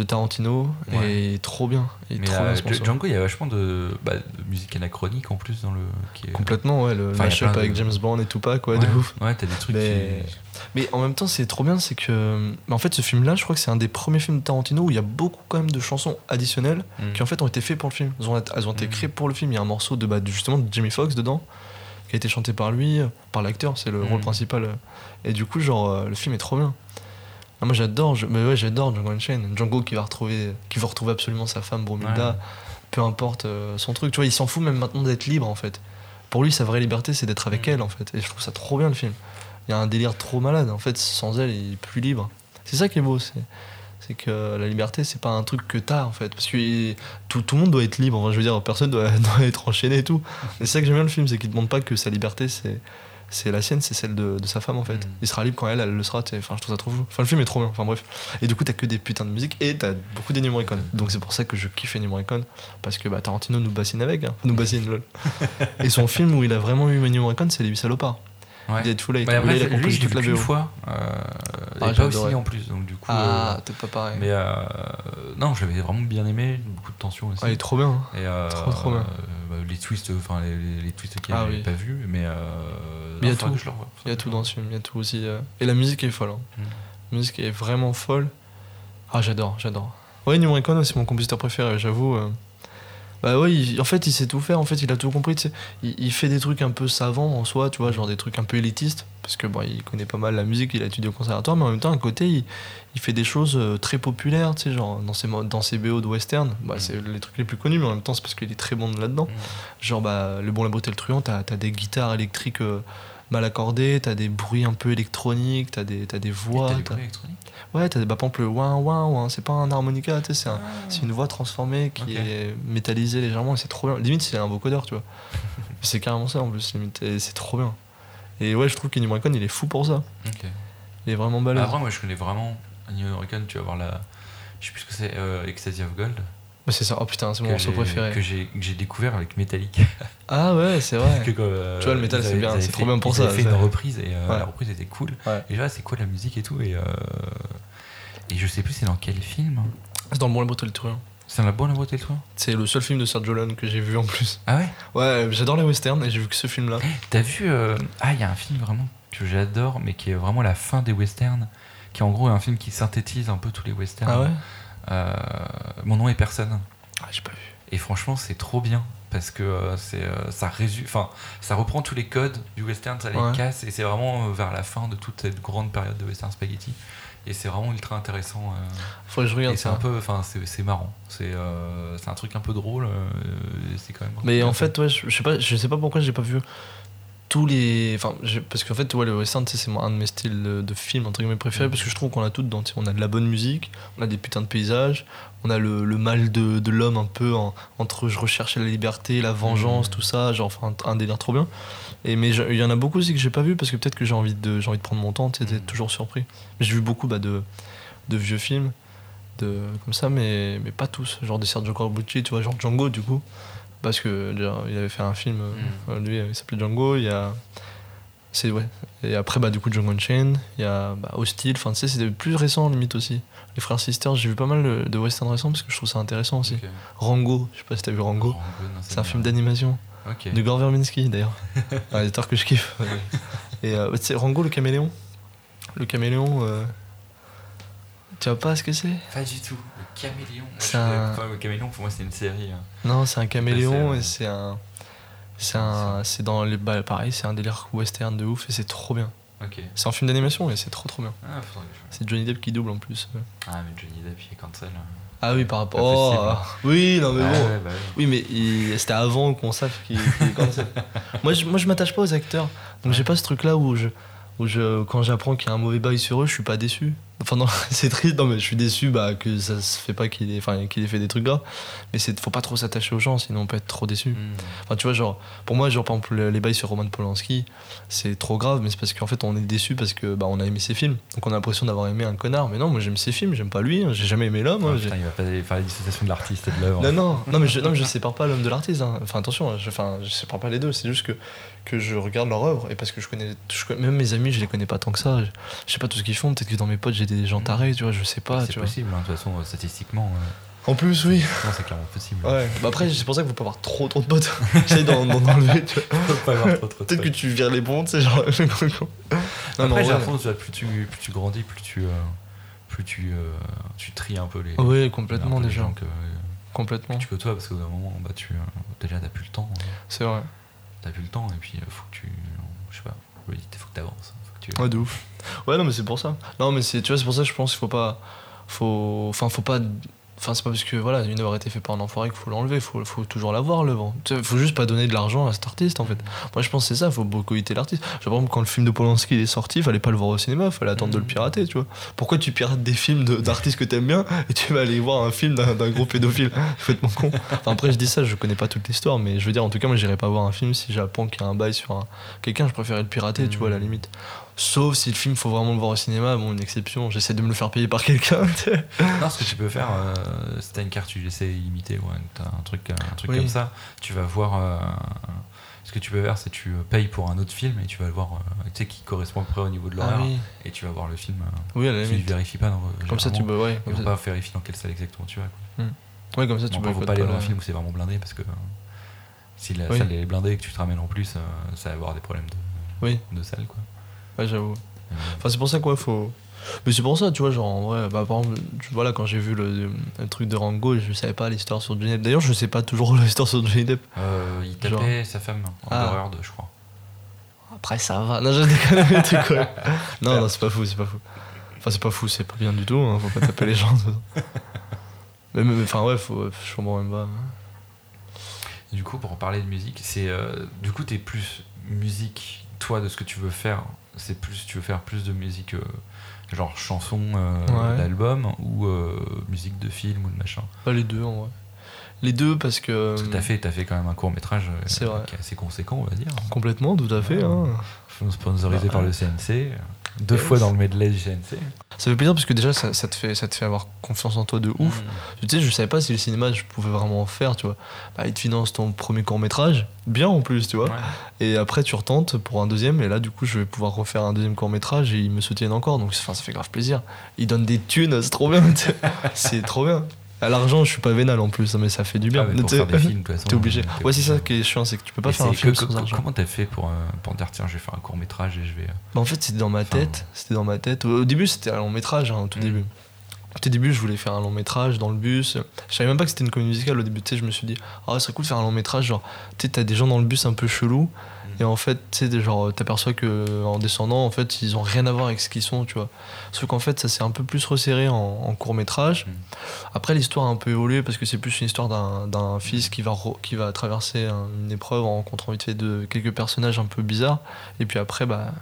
de Tarantino Ouais. et trop bien. Et Mais trop euh, bien. Django, il y a vachement de, bah, de musique anachronique en plus dans le. Qui est... Complètement, ouais, le mashup de- avec James Bond et Tupac, ouais, ouais, de ouf. Ouais, t'as des trucs Mais- qui. Mais en même temps, c'est trop bien, c'est que. en fait, ce film-là, je crois que c'est un des premiers films de Tarantino où il y a beaucoup quand même de chansons additionnelles Mm. qui en fait ont été faites pour le film. Elles ont, elles ont été Mm. créées pour le film. Il y a un morceau de, bah, justement de Jimmy Foxx dedans qui a été chanté par lui, euh, par l'acteur, c'est le Mm. rôle principal. Et du coup, genre, euh, le film est trop bien. Ah, moi j'adore, je- mais ouais, j'adore Django Unchained. Django qui va retrouver, qui veut retrouver absolument sa femme Bromilda, Ouais. peu importe euh, son truc. Tu vois, il s'en fout même maintenant d'être libre en fait. Pour lui, sa vraie liberté, c'est d'être avec Mm. elle en fait. Et je trouve ça trop bien le film. Il y a un délire trop malade. En fait, sans elle, il est plus libre. C'est ça qui est beau. C'est, c'est que la liberté, c'est pas un truc que t'as en fait. Parce que tout, tout le monde doit être libre. Enfin, je veux dire, personne doit, doit être enchaîné et tout. Et c'est ça que j'aime bien le film, c'est qu'il te montre pas que sa liberté, c'est. C'est la sienne, c'est celle de, de sa femme en fait. Mm. Il sera libre quand elle, elle le sera. Enfin, je trouve ça trop fou. Enfin, le film est trop bien. Enfin, bref. Et du coup, t'as que des putains de musique et t'as beaucoup d'Ennio Morricone. Donc, c'est pour ça que je kiffe Ennio Morricone. Parce que bah, Tarantino nous bassine avec. hein. Nous bassine, lol. et son film où il a vraiment eu Ennio Morricone, c'est Les 8 salopards. Ouais. Dead. Ouais, Où là, après, il a lui, composé je l'ai vu la qu'une fois. Euh, Ah, et pas aussi en plus, donc du coup. Ah, euh, peut-être pas pareil. mais euh, non, je l'avais vraiment bien aimé, beaucoup de tension aussi. Ah, il est trop bien. hein. Et euh, Trop, trop bien. bah, les twists, enfin les, les, les twists qu'il Ah oui. pas vu, mais euh, il y a tout. Il y a tout dans ce film, il y a tout aussi. euh. Et la musique est folle. hein. Mm. La musique est vraiment folle. Ah, j'adore, j'adore. Ouais, Morricone, c'est mon compositeur préféré, j'avoue. Bah il- en fait, il sait tout faire, en fait, il a tout compris, tu sais. Il, il fait des trucs un peu savants en soi, tu vois, genre des trucs un peu élitistes, parce que bon, il connaît pas mal la musique, il a étudié au conservatoire, mais en même temps, à côté, il, il fait des choses euh, très populaires, tu sais, genre dans ses, dans ses BO de western, bah, Mm. c'est les trucs les plus connus, mais en même temps, c'est parce qu'il est très bon là-dedans. Mm. Genre, bah, le bon, la brute et le truand, t'as as des guitares électriques euh, mal accordées, t'as des bruits un peu électroniques, t'as des, t'as des voix. t'as des bruits électroniques Ouais, t'as des, bah, par ouin ouin ouin, c'est pas un harmonica, c'est un- Ah. une voix transformée qui est métallisée légèrement et c'est trop bien. Limite, c'est un vocodeur, tu vois. c'est carrément ça en plus, c'est trop bien. Et ouais, je trouve qu'Ennio Morricone, il est fou pour ça. Il est vraiment balèze. Après, moi je connais vraiment Ennio Morricone, tu vas voir la. Je sais plus ce que c'est, euh, Ecstasy of Gold. Mais c'est ça, oh putain, c'est mon morceau préféré. Que j'ai découvert avec Metallica. Ah ouais, c'est vrai. Que, euh, Tu vois, le métal, ils c'est bien, ils c'est fait- trop bien pour ils ça, fait ça. une reprise et euh, Ouais. la reprise était cool. Ouais. Et là, c'est quoi la musique et tout et, euh, et je sais plus c'est dans quel film. C'est dans le bon, la brute et le truand. C'est dans la bonne boîte et toi C'est le seul film de Sergio Leone que j'ai vu en plus. Ah ouais? Ouais, j'adore les westerns et j'ai vu que ce film-là. T'as vu Ah, il y a un film vraiment que j'adore, mais qui est vraiment la fin des westerns, qui est en gros un film qui synthétise un peu tous les westerns. Ah ouais? Mon nom est personne. Ah, j'ai pas vu. Et franchement, c'est trop bien parce que euh, c'est euh, ça résume, enfin, ça reprend tous les codes du western, ça les Ouais. casse et c'est vraiment euh, vers la fin de toute cette grande période de western spaghetti. Et c'est vraiment ultra intéressant. euh, Faut que je et regarde c'est ça. un peu, enfin, c'est c'est marrant. C'est euh, c'est un truc un peu drôle. euh, et c'est quand même. Mais en fait, ouais, je, je sais pas, je sais pas pourquoi j'ai pas vu tous les. Enfin, je- parce qu'en fait, ouais, le western, c'est un de mes styles de, de film entre guillemets préférés Mhm. parce que je trouve qu'on a tout dedans. On a de la bonne musique, on a des putains de paysages, on a le, le mal de, de l'homme un peu en- entre je recherche la liberté, la vengeance, Mhm. tout ça, genre enfin un, un délire trop bien. Et mais il y en a beaucoup aussi que j'ai pas vu parce que peut-être que j'ai envie de j'ai envie de prendre mon temps, tu sais, Mhm. toujours surpris. J'ai vu beaucoup bah, de de vieux films de comme ça, mais mais pas tous. Genre des Sergio Corbucci, tu vois, genre Django du coup. Parce que déjà, il avait fait un film, euh, Mm. euh, lui, il s'appelait Django. Il y a. C'est ouais. Et après, bah, du coup, Django Unchained. Il y a bah, Hostile. Enfin, tu sais, c'est plus récent, limite aussi. Les Frères Sisters, j'ai vu pas mal de- western récents parce que je trouve ça intéressant aussi. Rango, je sais pas si t'as vu Rango. C'est un film d'animation de Gore Verbinski d'ailleurs. un éditeur que je kiffe. Et euh, tu sais, Rango, le caméléon. Le caméléon. euh, Tu vois pas ce que c'est? Pas du tout. Caméléon. C'est un- enfin, le caméléon, pour moi, c'est une série. hein. Non, c'est un caméléon euh, et c'est un. C'est un. C'est dans les. Bah, pareil, c'est un délire western de ouf et c'est trop bien. Ok. C'est un film d'animation et c'est trop trop bien. Ah, C'est Johnny Depp qui double en plus. Ah, mais Johnny Depp, il est cancel. hein. Ah oui, par rapport. Oh, possible. ah, oui, non mais Ah, bon. ouais, bah oui. Oui, mais il- c'était avant qu'on sache qu'il est ça. moi, je, moi, je m'attache pas aux acteurs. Donc, j'ai pas ce truc-là où je, où je, quand j'apprends qu'il y a un mauvais bail sur eux, je suis pas déçu. Enfin, non, c'est triste, non, mais je suis déçu bah, que ça se fait pas qu'il ait, enfin, qu'il ait fait des trucs graves. Mais c'est, faut pas trop s'attacher aux gens, sinon on peut être trop déçu. Hmm. Enfin, tu vois, genre, pour moi, genre, par exemple, le- les bails sur Roman Polanski, c'est trop grave, mais c'est parce qu'en fait, on est déçu parce que bah, on a aimé ses films. Donc, on a l'impression d'avoir aimé un connard. Mais non, moi, j'aime ses films, j'aime pas lui, hein, j'ai jamais aimé l'homme. hein, Ah, putain, il va pas faire la dissociation de l'artiste et de l'œuvre. non, non, non, mais je, non, mais je sépare pas l'homme de l'artiste. hein. Enfin, attention, je, enfin, je sépare pas les deux. C'est juste que, que je regarde leur œuvre et parce que je connais, je connais- même mes amis, je les connais pas tant que ça. Je, je sais pas tout ce qu'ils font. Peut-être que dans mes potes, j'ai des, des gens tarés, tu vois, je sais pas, c'est possible, hein, de toute façon, euh, statistiquement. euh, En plus, oui. non, c'est clairement possible. Ouais, bah après, c'est pour ça qu'il faut pas avoir trop trop de potes. J'essaie d'en enlever, tu vois. Faut pas avoir trop, trop de Peut-être que tu vires les bons, tu sais, genre. non, Après, non, j'ai l'impression que plus tu, plus tu grandis, plus tu, euh, plus tu, euh, tu tries un peu les. Un complètement déjà. gens que, Complètement. que tu côtoies parce qu'au bout d'un moment, bah, tu, euh, déjà, t'as plus le temps. hein. C'est vrai. T'as plus le temps et puis faut que tu. Je sais pas, il faut que t'avances. Tu. Ouais, de ouf. Ouais, non, mais c'est pour ça. Non, mais c'est, tu vois, c'est pour ça que je pense qu'il faut pas. Faut. Enfin, faut pas. Enfin, c'est pas parce que voilà, une œuvre a été faite par un enfoiré qu'il faut l'enlever, faut, faut toujours l'avoir l'œuvre. Tu sais, Faut juste pas donner de l'argent à cet artiste en fait. Moi je pense que c'est ça, faut boycotter l'artiste. Genre, par exemple, quand le film de Polanski il est sorti, fallait pas le voir au cinéma, fallait attendre de le pirater, tu vois. Pourquoi tu pirates des films de- d'artistes que t'aimes bien et tu vas aller voir un film d'un d'un gros pédophile? C'est complètement con. Enfin, après, je dis ça, je connais pas toute l'histoire, mais je veux dire, en tout cas, moi j'irais pas voir un film si j'apprends qu'il y a un bail sur un- quelqu'un, je préférais le pirater, tu vois, à la limite. Sauf si le film faut vraiment le voir au cinéma, bon, une exception, j'essaie de me le faire payer par quelqu'un. tu. Non, ce que tu peux faire, euh, si t'as une carte UGC illimitée ou un, t'as un truc, un truc Oui. comme ça, tu vas voir. euh, ce que tu peux faire, c'est que tu payes pour un autre film et tu vas le voir, euh, tu sais, qui correspond à peu près au niveau de l'horaire. Ah oui. Et tu vas voir le film. euh, Oui, à la tu limite. vérifies pas. Dans, Comme ça, tu peux, ouais. Comme ça, pas vérifier dans quelle salle exactement tu vas. quoi. ouais, comme ça, tu Bon, après, faut pas aller dans un film où c'est vraiment blindé parce que euh, si la Oui. salle est blindée et que tu te ramènes en plus, euh, ça va avoir des problèmes de, Oui, de salle. Quoi. Ouais, j'avoue. Enfin, c'est pour ça quoi, faut. Mais c'est pour ça, tu vois, genre en vrai, bah, par exemple, tu- voilà, quand j'ai vu le, le truc de Rango, je savais pas l'histoire sur Johnny Depp. D'ailleurs, je sais pas toujours l'histoire sur Johnny Depp. euh, il Genre. tapait sa femme en Ah. horreur de, je crois. Après, ça va. Non, je déconne, mais quoi Non, non, c'est pas fou, c'est pas fou. Enfin, c'est pas fou, c'est pas bien du tout, hein, faut pas taper les gens. façon. Mais, mais- enfin, ouais, faut, je comprends même pas. Et du coup, pour parler de musique, c'est euh, du coup, t'es plus musique, toi, de ce que tu veux faire. C'est plus, tu veux faire plus de musique, euh, genre chanson euh, Ouais. d'album ou euh, musique de film ou de machin? Pas les deux, en vrai. Les deux, parce que. Parce que t'as fait, t'as fait quand même un court métrage Euh, qui est assez conséquent, on va dire. Complètement, tout à fait. Hein. Sponsorisé Bah, par le CNC, deux fois dans le medley du CNC. Ça fait plaisir parce que déjà, ça, ça te fait, ça te fait avoir confiance en toi de ouf. Tu sais, je savais pas si le cinéma, je pouvais vraiment en faire, tu vois. Bah, ils te financent ton premier court-métrage, bien en plus, tu vois. Ouais. Et après, tu retentes pour un deuxième, et là, du coup, je vais pouvoir refaire un deuxième court-métrage, et ils me soutiennent encore, donc ça fait grave plaisir. Ils donnent des thunes, c'est trop bien, c'est trop bien. À l'argent, je suis pas vénal en plus, mais ça fait du bien. Ah, pour faire des films, T'es obligé. Ouais, c'est ça qui est chiant, c'est que tu peux pas Et faire un c'est film que- sans argent. Comment t'as fait pour, euh, pour dire tiens je vais faire un court métrage et je vais. euh, Bah, en fait, c'était dans ma Enfin, tête. C'était dans ma tête. Au début, c'était un long métrage, hein, au tout Mm. début. Au tout début, je voulais faire un long métrage dans le bus. Je savais même pas que c'était une comédie musicale. Au début, tu sais, je me suis dit, ah, ouais, ce serait cool de faire un long métrage. Genre, tu sais, t'as des gens dans le bus un peu chelous. Mm. Et en fait, tu sais, genre, t'aperçois que en descendant, en fait, ils ont rien à voir avec ce qu'ils sont, tu vois. Sauf qu'en fait, ça s'est un peu plus resserré en, en court métrage. Mm. Après, l'histoire a un peu évolué parce que c'est plus une histoire d'un d'un fils qui va, qui va traverser un- une épreuve en rencontrant vite fait de quelques personnages un peu bizarres. Et puis après, bah,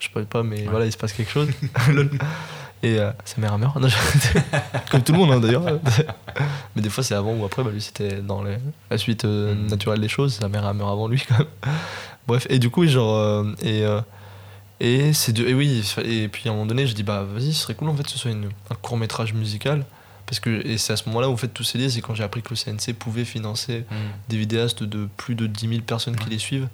je sais pas, mais voilà, il se passe quelque chose. Et euh, sa mère meurt. Non, je- Comme tout le monde, hein, d'ailleurs. mais des fois, c'est avant ou après. Bah, lui, c'était dans les- la suite euh, Mm. naturelle des choses. Sa mère meurt avant lui, quand même. Bref, et du coup, genre. euh, et. euh, et c'est de, et oui, et puis à un moment donné, je dis bah vas-y, ce serait cool en fait que ce soit une- un court métrage musical parce que et c'est à ce moment-là où en fait tout s'est lié, c'est quand j'ai appris que le CNC pouvait financer des vidéastes de plus de 10 000 personnes qui les suivent.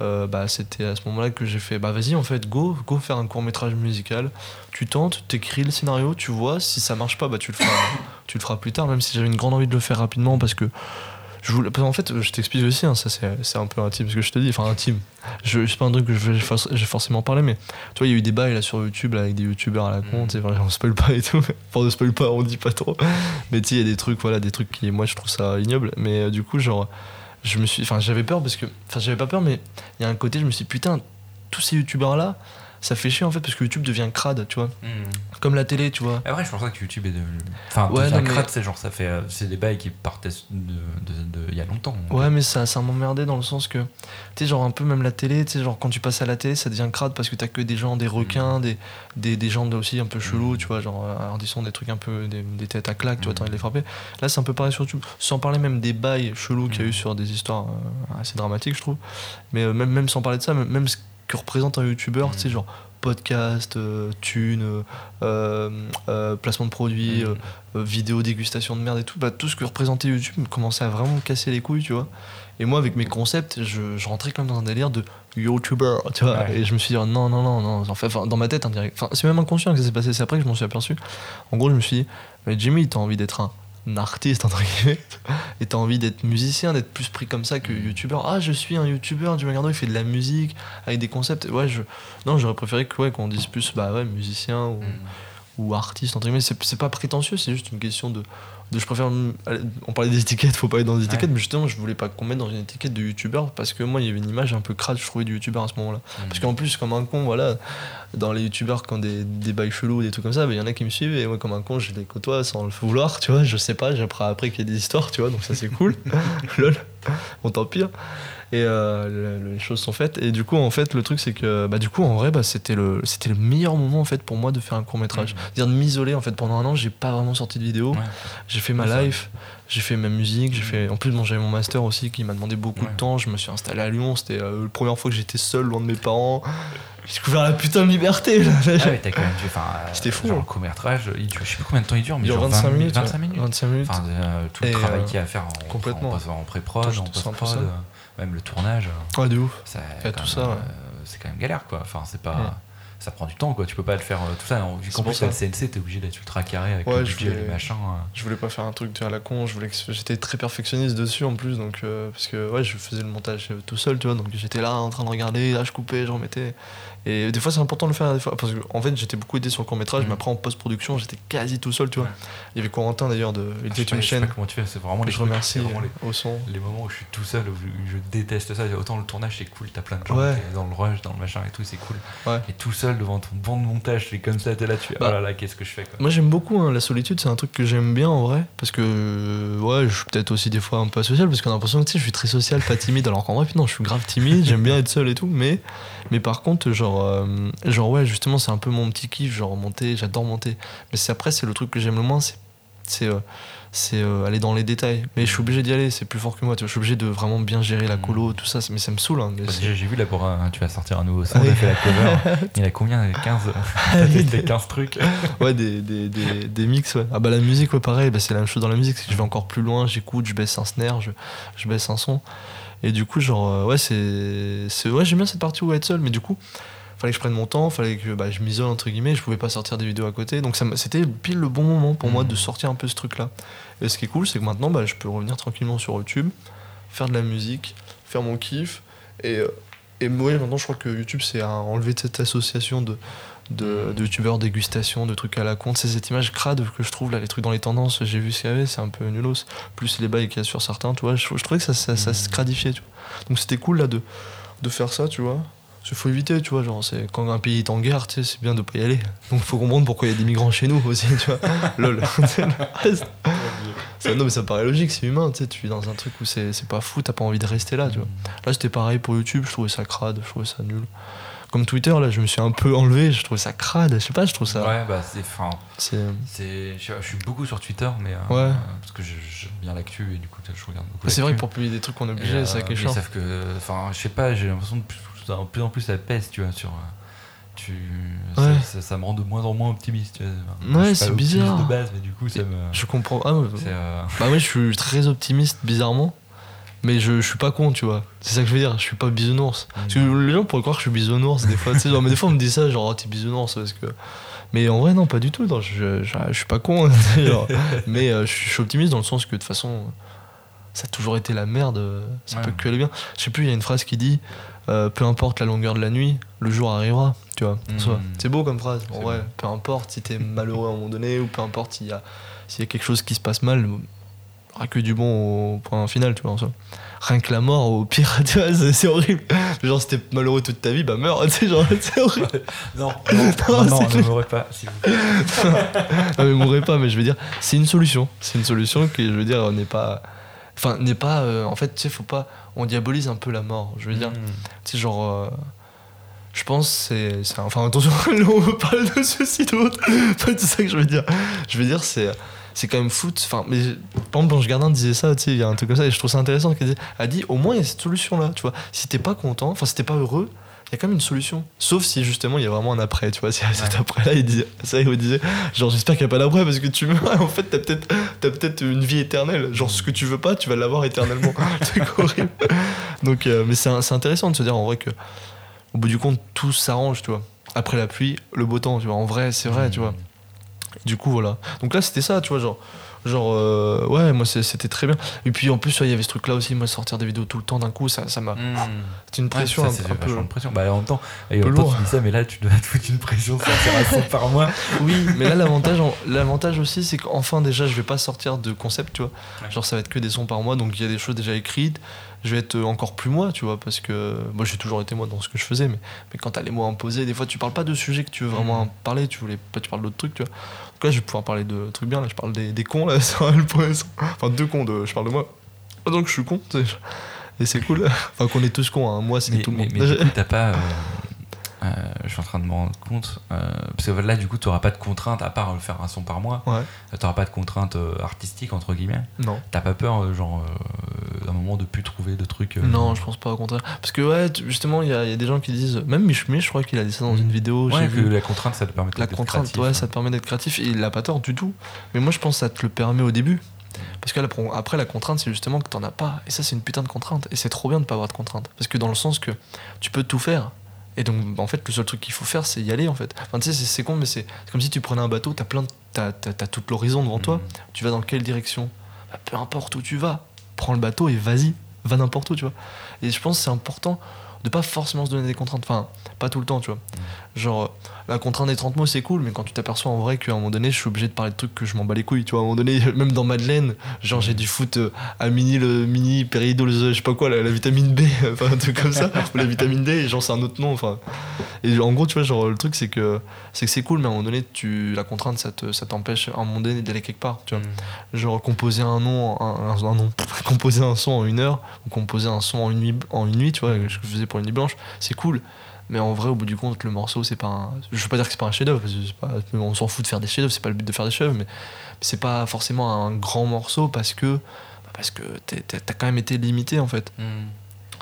Euh, bah, c'était à ce moment-là que j'ai fait bah vas-y en fait go go faire un court métrage musical tu tentes t'écris le scénario tu vois si ça marche pas bah tu le feras tu le feras plus tard même si j'avais une grande envie de le faire rapidement parce que je voulais qu'en fait je t'explique aussi hein, ça c'est c'est un peu intime ce que je te dis enfin intime. Je c'est pas un truc que je vais forcément parlé mais tu vois il y a eu des bails là sur YouTube là, avec des youtubeurs à la con Mm. tu sais on spoil pas et tout enfin on spoil pas on dit pas trop. Mais tu sais il y a des trucs voilà des trucs qui moi je trouve ça ignoble. Mais euh, du coup genre je me suis enfin j'avais peur parce que enfin j'avais pas peur mais il y a un côté je me suis dit, putain tous ces youtubeurs là ça fait chier en fait parce que YouTube devient crade tu vois comme la télé tu vois Après, je pense pas que YouTube est devenu. Enfin, Ouais, non, mais- crade, c'est genre, ça fait. euh, C'est des bails qui partaient de, de, de- il y a longtemps. Ouais, mais ça, ça m'emmerdait dans le sens que, tu sais, genre un peu même la télé, tu sais, genre quand tu passes à la télé, ça devient crade parce que t'as que des gens, des requins, des, des, des gens aussi un peu chelous, Mm. tu vois, genre euh, ardissons des trucs un peu, des, des têtes à claque, tu vois, t'as envie de les frapper. Là, c'est un peu pareil sur YouTube, sans parler même des bails chelous qu'il y a eu sur des histoires euh, assez dramatiques, je trouve. Mais même, même sans parler de ça, même, même ce que représente un youtubeur, Mm. tu sais, genre podcast, euh, thunes, euh, euh, euh, placement de produits, euh, vidéo dégustation de merde et tout, bah, tout ce que représentait YouTube me commençait à vraiment me casser les couilles, tu vois. Et moi, avec mes concepts, je, je rentrais quand même dans un délire de YouTuber, tu vois. Ouais. Et je me suis dit, non, non, non, non. Enfin, dans ma tête. Enfin, c'est même inconscient que ça s'est passé. C'est après que je m'en suis aperçu. En gros, je me suis dit, mais Jimmy, t'as envie d'être un artiste, entre guillemets. Et t'as envie d'être musicien, d'être plus pris comme ça que YouTuber. Ah, je suis un YouTuber, Jimmy Gardo, il fait de la musique avec des concepts. Ouais, je. Non, j'aurais préféré que, ouais, qu'on dise plus, bah ouais, musicien ou, ou artiste, entre guillemets. C'est, c'est pas prétentieux, c'est juste une question de. Je préfère. On parlait des étiquettes, faut pas aller dans des étiquettes, Ouais. mais justement, je voulais pas qu'on mette dans une étiquette de youtubeur parce que moi, il y avait une image un peu crade, je trouvais, du youtubeur à ce moment-là. Mm. Parce qu'en plus, comme un con, voilà, dans les youtubeurs qui ont des, des bails chelous, des trucs comme ça, il y en a qui me suivent et moi, comme un con, je les côtoie sans le vouloir, tu vois, je sais pas, appris après qu'il y a des histoires, tu vois, donc ça c'est cool. Lol, bon, tant pis. hein. Et euh, le- les choses sont faites. Et du coup, en fait, le truc, c'est que, bah, du coup, en vrai, bah, c'était le, c'était le meilleur moment, en fait, pour moi de faire un court métrage. C'est-à-dire de m'isoler, en fait, pendant un an, j'ai pas vraiment sorti de vidéo. Ouais. J'ai fait ma Ouais, life, j'ai fait ma musique, j'ai fait. En plus, bon, j'avais mon master aussi qui m'a demandé beaucoup Ouais. de temps. Je me suis installé à Lyon. C'était euh, la première fois que j'étais seul, loin de mes parents. J'ai découvert la putain de liberté. là. Ah ouais, t'as quand même. Enfin, euh, C'était fou, Genre, hein. il dure- je sais plus combien de temps il dure, mais Il dure genre 25 minutes. 25 ouais. minutes. 25 minutes. Enfin, euh, tout le Et, travail euh, qu'il y a à faire en, complètement. en, en pré-prod, en post-prod, même le tournage, ouais, de ouf. ça, tout même, ça, ouais. euh, c'est quand même galère quoi. Enfin, c'est pas. Ouais. Ça prend du temps quoi, tu peux pas le faire euh, tout ça. Pour plus, ça. le CNC, t'es obligé d'être ultra carré avec Ouais, le je budget, voulais- les machins. euh. Je voulais pas faire un truc à la con, je voulais que j'étais très perfectionniste dessus en plus donc euh, parce que ouais, je faisais le montage tout seul, tu vois, donc j'étais là en train de regarder, là je coupais, je remettais et des fois c'est important de le faire des fois parce que en fait, j'étais beaucoup aidé sur le court-métrage, Mhm. mais après en post-production, j'étais quasi tout seul, tu vois. Ouais. Il y avait Corentin d'ailleurs de il Je sais était une je sais chaîne pas comment tu fais, c'est vraiment les je remercie vraiment les, au son. les moments où je suis tout seul, où je, je déteste ça. Autant le tournage c'est cool, t'as plein de gens Ouais. dans le rush, dans le machin et tout, c'est cool. Ouais. Et tout seul devant ton banc de montage, c'est comme ça, t'es là, tu Bah. oh là là, qu'est-ce que je fais quoi. Moi j'aime beaucoup hein, la solitude, c'est un truc que j'aime bien en vrai parce que ouais, je suis peut-être aussi des fois un peu asocial parce qu'on a l'impression que tu sais, je suis très social, pas timide alors qu'en vrai putain, je suis grave timide, j'aime bien être seul et tout mais mais par contre genre euh, genre ouais, justement, c'est un peu mon petit kiff, genre monter, j'adore monter. Mais c'est après c'est le truc que j'aime le moins, c'est c'est euh, c'est euh, aller dans les détails. Mais je suis obligé d'y aller, c'est plus fort que moi, tu vois, je suis obligé de vraiment bien gérer la colo, tout ça, mais ça me saoule hein, Bah, j'ai vu là pour un- tu vas sortir un nouveau son, Ah oui. fait la cover. Il a combien 15 T'as testé 15 trucs ouais, des, des, des, des mix, ouais. Ah bah la musique, ouais, pareil, bah, c'est la même chose dans la musique, c'est que je vais encore plus loin, j'écoute, je baisse un snare, je, je baisse un son. Et du coup, genre, ouais, c'est. c'est- Ouais, j'aime bien cette partie où être seul, mais du coup, fallait que je prenne mon temps, fallait que bah, je m'isole, entre guillemets, je pouvais pas sortir des vidéos à côté. Donc c'était pile le bon moment pour moi de sortir un peu ce truc-là. Et ce qui est cool, c'est que maintenant, bah, je peux revenir tranquillement sur YouTube, faire de la musique, faire mon kiff. Et, euh, et ouais, maintenant, je crois que YouTube, c'est à enlever de cette association de, de, de youtubeurs dégustation, de trucs à la con. C'est cette image crade que je trouve là, les trucs dans les tendances, j'ai vu ce qu'il y avait, c'est un peu nulos. Plus les bails qu'il y a sur certains, tu vois, je, je trouvais que ça, ça, ça se cradifiait, tu vois. Donc c'était cool là de, de faire ça, tu vois. Il faut éviter, tu vois, genre, c'est quand un pays est en guerre, tu sais, c'est bien de pas y aller. Donc faut comprendre pourquoi il y a des migrants chez nous aussi, tu vois. Lol. ça, non, mais ça paraît logique, c'est humain, tu sais, tu vis dans un truc où c'est c'est pas fou, t'as pas envie de rester là, tu vois. Là, c'était pareil pour YouTube, je trouvais ça crade, je trouvais ça nul. Comme Twitter, là, je me suis un peu enlevé, je trouvais ça crade, je sais pas, je trouve ça. Ouais, bah c'est. Enfin, C'est. c'est. Je, je suis beaucoup sur Twitter, mais. euh, Ouais. parce que j'aime bien l'actu et du coup, je regarde beaucoup. C'est vrai que pour publier des trucs, on est obligé, euh, c'est ça qui est chiant. Sauf que. Enfin, je sais pas, j'ai l'impression de plus, de plus en plus ça pèse, tu vois, sur. euh, Tu, Ouais. ça, ça- ça me rend de moins en moins optimiste. Tu vois. Ouais, c'est bizarre. de base, mais du coup, ça me. Je comprends. Ah, ouais, euh, Bah oui, je suis très optimiste, bizarrement. Mais je, je suis pas con, tu vois. C'est ça que je veux dire, je suis pas bisounours. Parce que les gens pourraient croire que je suis bisounours des fois. tu sais, genre, mais des fois on me dit ça, genre, oh, t'es bisounours parce que. Mais en vrai, non, pas du tout. non, je, je, je suis pas con. genre. mais euh, je, suis- je suis optimiste dans le sens que de toute façon, ça a toujours été la merde. Ça Ouais. peut que aller bien. Je sais plus, il y a une phrase qui dit euh, Peu importe la longueur de la nuit, le jour arrivera. Tu vois. Soit. C'est beau comme phrase. En vrai, beau. peu importe si t'es malheureux à un moment donné ou peu importe s'il y a, s'il y a quelque chose qui se passe mal, il n'y aura que du bon au point final, tu vois. en soi. Rien que la mort, au pire, tu vois, c'est, horrible. Genre, si t'es malheureux toute ta vie, bah meurs, tu sais, genre, c'est horrible. Non, non, non, non, c'est ne m'aurait pas. s'il vous plaît. Non, mais mourrez pas, mais je veux dire, c'est une solution. C'est une solution qui, je veux dire, n'est pas. Enfin, n'est pas. euh, en fait, tu sais, faut pas. On diabolise un peu la mort. Je veux dire, Mm. tu sais, genre. euh, je pense c'est c'est- enfin attention là on veut parler de suicide ou autre c'est ça que je veux dire je veux dire c'est c'est quand même de- enfin mais par exemple Blanche Gardin disait ça tu sais il y a un truc comme ça et je trouve ça intéressant qu'elle elle dit au moins il y a cette solution là tu vois si t'es pas content enfin si t'es pas heureux il y a quand même une solution sauf si justement il y a vraiment un après tu vois si cet Ouais. après là il disait ça il disait genre j'espère qu'il n'y a pas d'après parce que tu meurs en fait t'as peut-être t'as peut-être une vie éternelle genre ce que tu veux pas tu vas l'avoir éternellement c'est horrible Donc, euh, mais c'est intéressant de se dire en vrai que, au bout du compte, tout s'arrange, tu vois. Après la pluie, le beau temps, tu vois. En vrai, c'est vrai, tu vois. Du coup, voilà. Donc là, c'était ça, tu vois, genre. Genre, euh, ouais, moi, c'est- c'était très bien. Et puis, en plus, ouais, il y avait ce truc-là aussi, moi, sortir des vidéos tout le temps d'un coup, ça ça m'a. Mmh. C'était une Ouais, pression ça, un, c'est un peu. de pression. Bah, en même temps, et lourd. tu dis ça, mais là, tu dois te foutre une pression sortir à 100 par mois. Oui, mais là, l'avantage, aussi, c'est qu'enfin, déjà, je vais pas sortir de concept, tu vois. Genre, ça va être que des sons par mois, donc il y a des choses déjà écrites. Je vais être encore plus moi, tu vois, parce que moi, j'ai toujours été moi dans ce que je faisais, mais, mais quand t'as les mots imposés, des fois, tu parles pas de sujets que tu veux vraiment Mhm. parler, tu voulais pas, tu parles d'autres trucs, tu vois. Donc là, je vais pouvoir parler de trucs bien, là, je parle des, des cons, là, sur le. Enfin, deux cons, de, je parle de moi. Donc, je suis con. Et c'est cool. Enfin, qu'on est tous cons, hein. moi, c'est tout le monde. mais t'as pas. euh, euh, je suis en train de me rendre compte. euh, parce que là, du coup, tu n'auras pas de contrainte à part euh, faire un son par mois. Ouais, Tu n'auras pas de contrainte euh, artistique, entre guillemets. non. T'as pas peur, genre, d'un moment de plus trouver de trucs. Non, je pense pas, au contraire. Parce que, ouais, justement, il y, a il y a des gens qui disent. Même Michemé, je crois qu'il a dit ça dans une vidéo. j'ai Ouais, que vu. la contrainte, ça te permet La d'être contrainte, créatif, ouais, hein. ça te permet d'être créatif et il a pas tort du tout. Mais moi, je pense que ça te le permet au début. Parce que après, la contrainte, c'est justement que t'en as pas. Et ça, c'est une putain de contrainte. Et c'est trop bien de pas avoir de contrainte. Parce que dans le sens que tu peux tout faire. Et donc, en fait, le seul truc qu'il faut faire, c'est y aller, en fait. Enfin, tu sais, c'est- con, mais c'est comme si tu prenais un bateau, t'as plein. T'as t'as- tout l'horizon devant toi. Mhm. Tu vas dans quelle direction? Bah, Peu importe où tu vas, prends le bateau et vas-y, va n'importe où, tu vois. Et je pense que c'est important de pas forcément se donner des contraintes. Enfin, pas tout le temps, tu vois. Genre, la contrainte des 30 mots, c'est cool, mais quand tu t'aperçois en vrai qu'à un moment donné, je suis obligé de parler de trucs que je m'en bats les couilles, tu vois. À un moment donné, même dans Madeleine, genre, j'ai du foot euh, à mini, le mini, péridol, je sais pas quoi, la, la vitamine B, enfin, un truc comme ça, ou la vitamine D, et genre, c'est un autre nom, enfin. Et en gros, tu vois, genre, le truc, c'est que c'est que c'est cool, mais à un moment donné, tu, la contrainte, ça te- ça t'empêche à un moment donné d'aller quelque part, tu vois. Mhm. Genre composer un nom, un, un- un nom, composer un son en une heure, ou composer un son en une nuit, en une nuit tu vois, ce que je faisais pour une nuit blanche, c'est cool. Mais en vrai, au bout du compte, le morceau, c'est pas un. Je veux pas dire que c'est pas un c'est pas- on s'en fout de faire des chefs-d'œuvre, c'est pas le but de faire des chefs-d'œuvre, mais c'est pas forcément un grand morceau parce que. bah, Parce que t'as quand même été limité en fait. Mhm.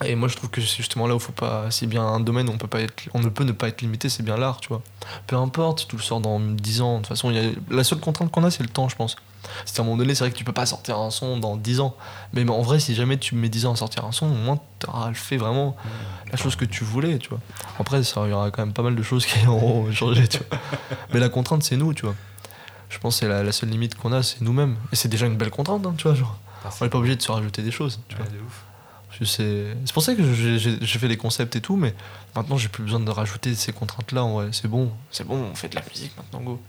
Et moi, je trouve que c'est justement là où faut pas. C'est bien un domaine où on, peut pas être, on ne peut ne pas être limité, c'est bien l'art, tu vois. Peu importe si tu le sors dans 10 ans, de toute façon, y a, la seule contrainte qu'on a, c'est le temps, je pense. C'est à un moment donné, c'est vrai que tu peux pas sortir un son dans 10 ans. Mais en vrai, si jamais tu mets 10 ans à sortir un son, au moins, tu auras fait vraiment la chose que tu voulais, tu vois. Après, il y aura quand même pas mal de choses qui auront changé, tu vois. Mais la contrainte, c'est nous, tu vois. Je pense que c'est la, la seule limite qu'on a, c'est nous-mêmes. Et c'est déjà une belle contrainte, hein, tu vois. Genre. On n'est pas obligé de se rajouter des choses, tu vois. Ouais, de ouf. C'est pour ça que j'ai fait les concepts et tout, mais maintenant j'ai plus besoin de rajouter ces contraintes-là. C'est bon, c'est bon, on fait de la musique maintenant, go.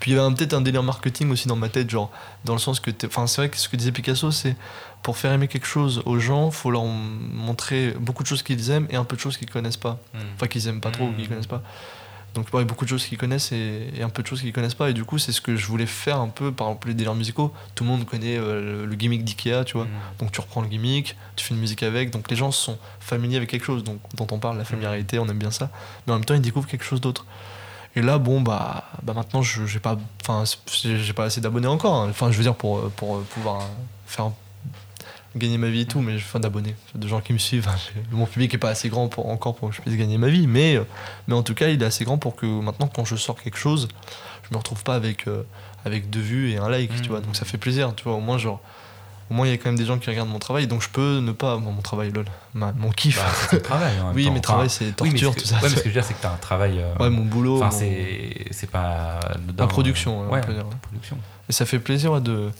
Puis il y avait peut-être un délire marketing aussi dans ma tête, genre dans le sens que, enfin c'est vrai que ce que disait Picasso, c'est pour faire aimer quelque chose aux gens, faut leur montrer beaucoup de choses qu'ils aiment et un peu de choses qu'ils connaissent pas. Mhm. Enfin qu'ils aiment pas trop ou qu'ils connaissent pas. Donc ouais, beaucoup de choses qu'ils connaissent et, et un peu de choses qu'ils connaissent pas. Et du coup, c'est ce que je voulais faire un peu, par exemple les délires musicaux. Tout le monde connaît euh, le, le gimmick d'Ikea, tu vois. Mhm. Donc tu reprends le gimmick, tu fais une musique avec, donc les gens sont familiers avec quelque chose donc, dont on parle, la familiarité, on aime bien ça, mais en même temps ils découvrent quelque chose d'autre. Et là, bon, bah, bah maintenant, je j'ai pas, pas assez d'abonnés encore. hein. Enfin, je veux dire pour, pour pouvoir faire gagner ma vie et tout, mais enfin d'abonnés, de gens qui me suivent. J'ai- Mon public est pas assez grand pour encore pour que je puisse gagner ma vie, mais euh, mais en tout cas, il est assez grand pour que maintenant, quand je sors quelque chose, je me retrouve pas avec euh, avec deux vues et un like, tu Mhm. vois. Donc ça fait plaisir, tu vois. Au moins, genre, au moins il y a quand même des gens qui regardent mon travail, donc je peux ne pas bon, mon travail, lol, ma- mon kiff. Bah, c'est ton travail. en même oui, temps. mais travail, c'est oui, torture, ce que- tout ça. Ouais, mais ce que je veux dire, c'est que t'as un travail. euh, Ouais, mon boulot. Enfin, mon- c'est pas. La production, ouais, on peut dire, production. Et ça fait plaisir ouais, de,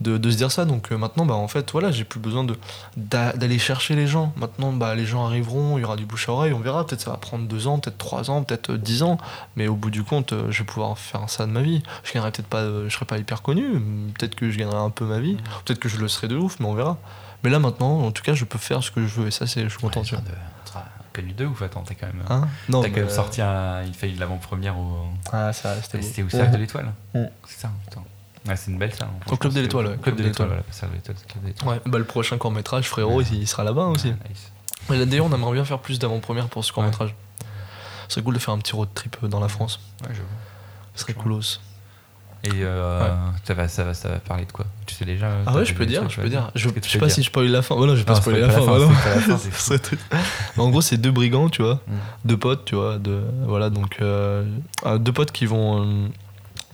de, de se dire ça. Donc euh, maintenant, bah, en fait, voilà, j'ai plus besoin de d'a- d'aller chercher les gens. Maintenant, bah, les gens arriveront, il y aura du bouche à oreille, on verra. Peut-être ça va prendre deux ans, peut-être trois ans, peut-être euh, dix ans. Mais au bout du compte, euh, je vais pouvoir faire ça de ma vie. Je gagnerai peut-être pas, euh, je serai pas hyper connu. Peut-être que je gagnerai un peu ma vie. Peut-être que je le serai de ouf, mais on verra. Mais là maintenant, en tout cas, je peux faire ce que je veux et ça, c'est, je suis content. Ouais, de- Connu deux ouf, attends, t'as quand même. Hein? Non, T'as quand même sorti un, il fait l'avant-première au. Ah, ça, c'était. C'était au Cercle de l'Étoile. Mm. C'est ça, putain. C'est une belle salle. hein. Au Club de l'Étoile, c'est- ouais. Club de l'Étoile, voilà, pas Cercle de l'Étoile, c'est Club de l'Étoile. Ouais, bah, le prochain court métrage, frérot, il sera là-bas aussi. Nice. D'ailleurs, on aimerait bien faire plus d'avant-première pour ce court-métrage. Ce serait cool de faire un petit road trip euh, dans la France. Ouais, je vois. Ce serait coolos. Et euh, ça, va, ça, va, ça va parler de quoi? Tu sais déjà Ah ouais, je peux dire, je peux dire. Je, sais pas dire? si je spoil la fin. Voilà, je vais pas spoiler la fin. en gros, c'est deux brigands, tu vois, Mm. deux potes, tu vois, de voilà, donc euh, euh, deux potes qui vont euh,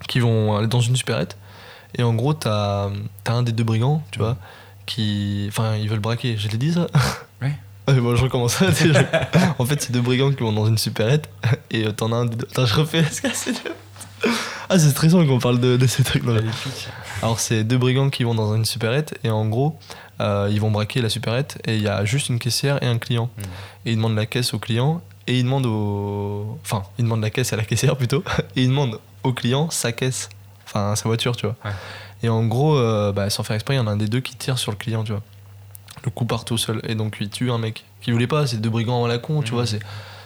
qui vont aller dans une supérette. Et en gros, t'as as un des deux brigands, tu vois, qui, enfin, ils veulent braquer. Je l'ai dit ça. Ouais, bon, je recommence. en fait, c'est deux brigands qui vont dans une supérette et euh, t'en as un des deux. Attends, je refais. Est-ce que c'est dur Ah, c'est stressant qu'on parle de, de ces trucs-là. Alors, c'est deux brigands qui vont dans une supérette et en gros, euh, ils vont braquer la supérette et il y a juste une caissière et un client. Hmm. Et ils demandent la caisse au client et ils demandent au. Enfin, ils demandent la caisse à la caissière plutôt et ils demandent au client sa caisse. Enfin, sa voiture, tu vois. Ouais. Et en gros, euh, bah, sans faire exprès, il y en a un des deux qui tire sur le client, tu vois. Le coup part tout seul et donc il tue un mec qui voulait pas. C'est deux brigands à la con, tu vois. C'est.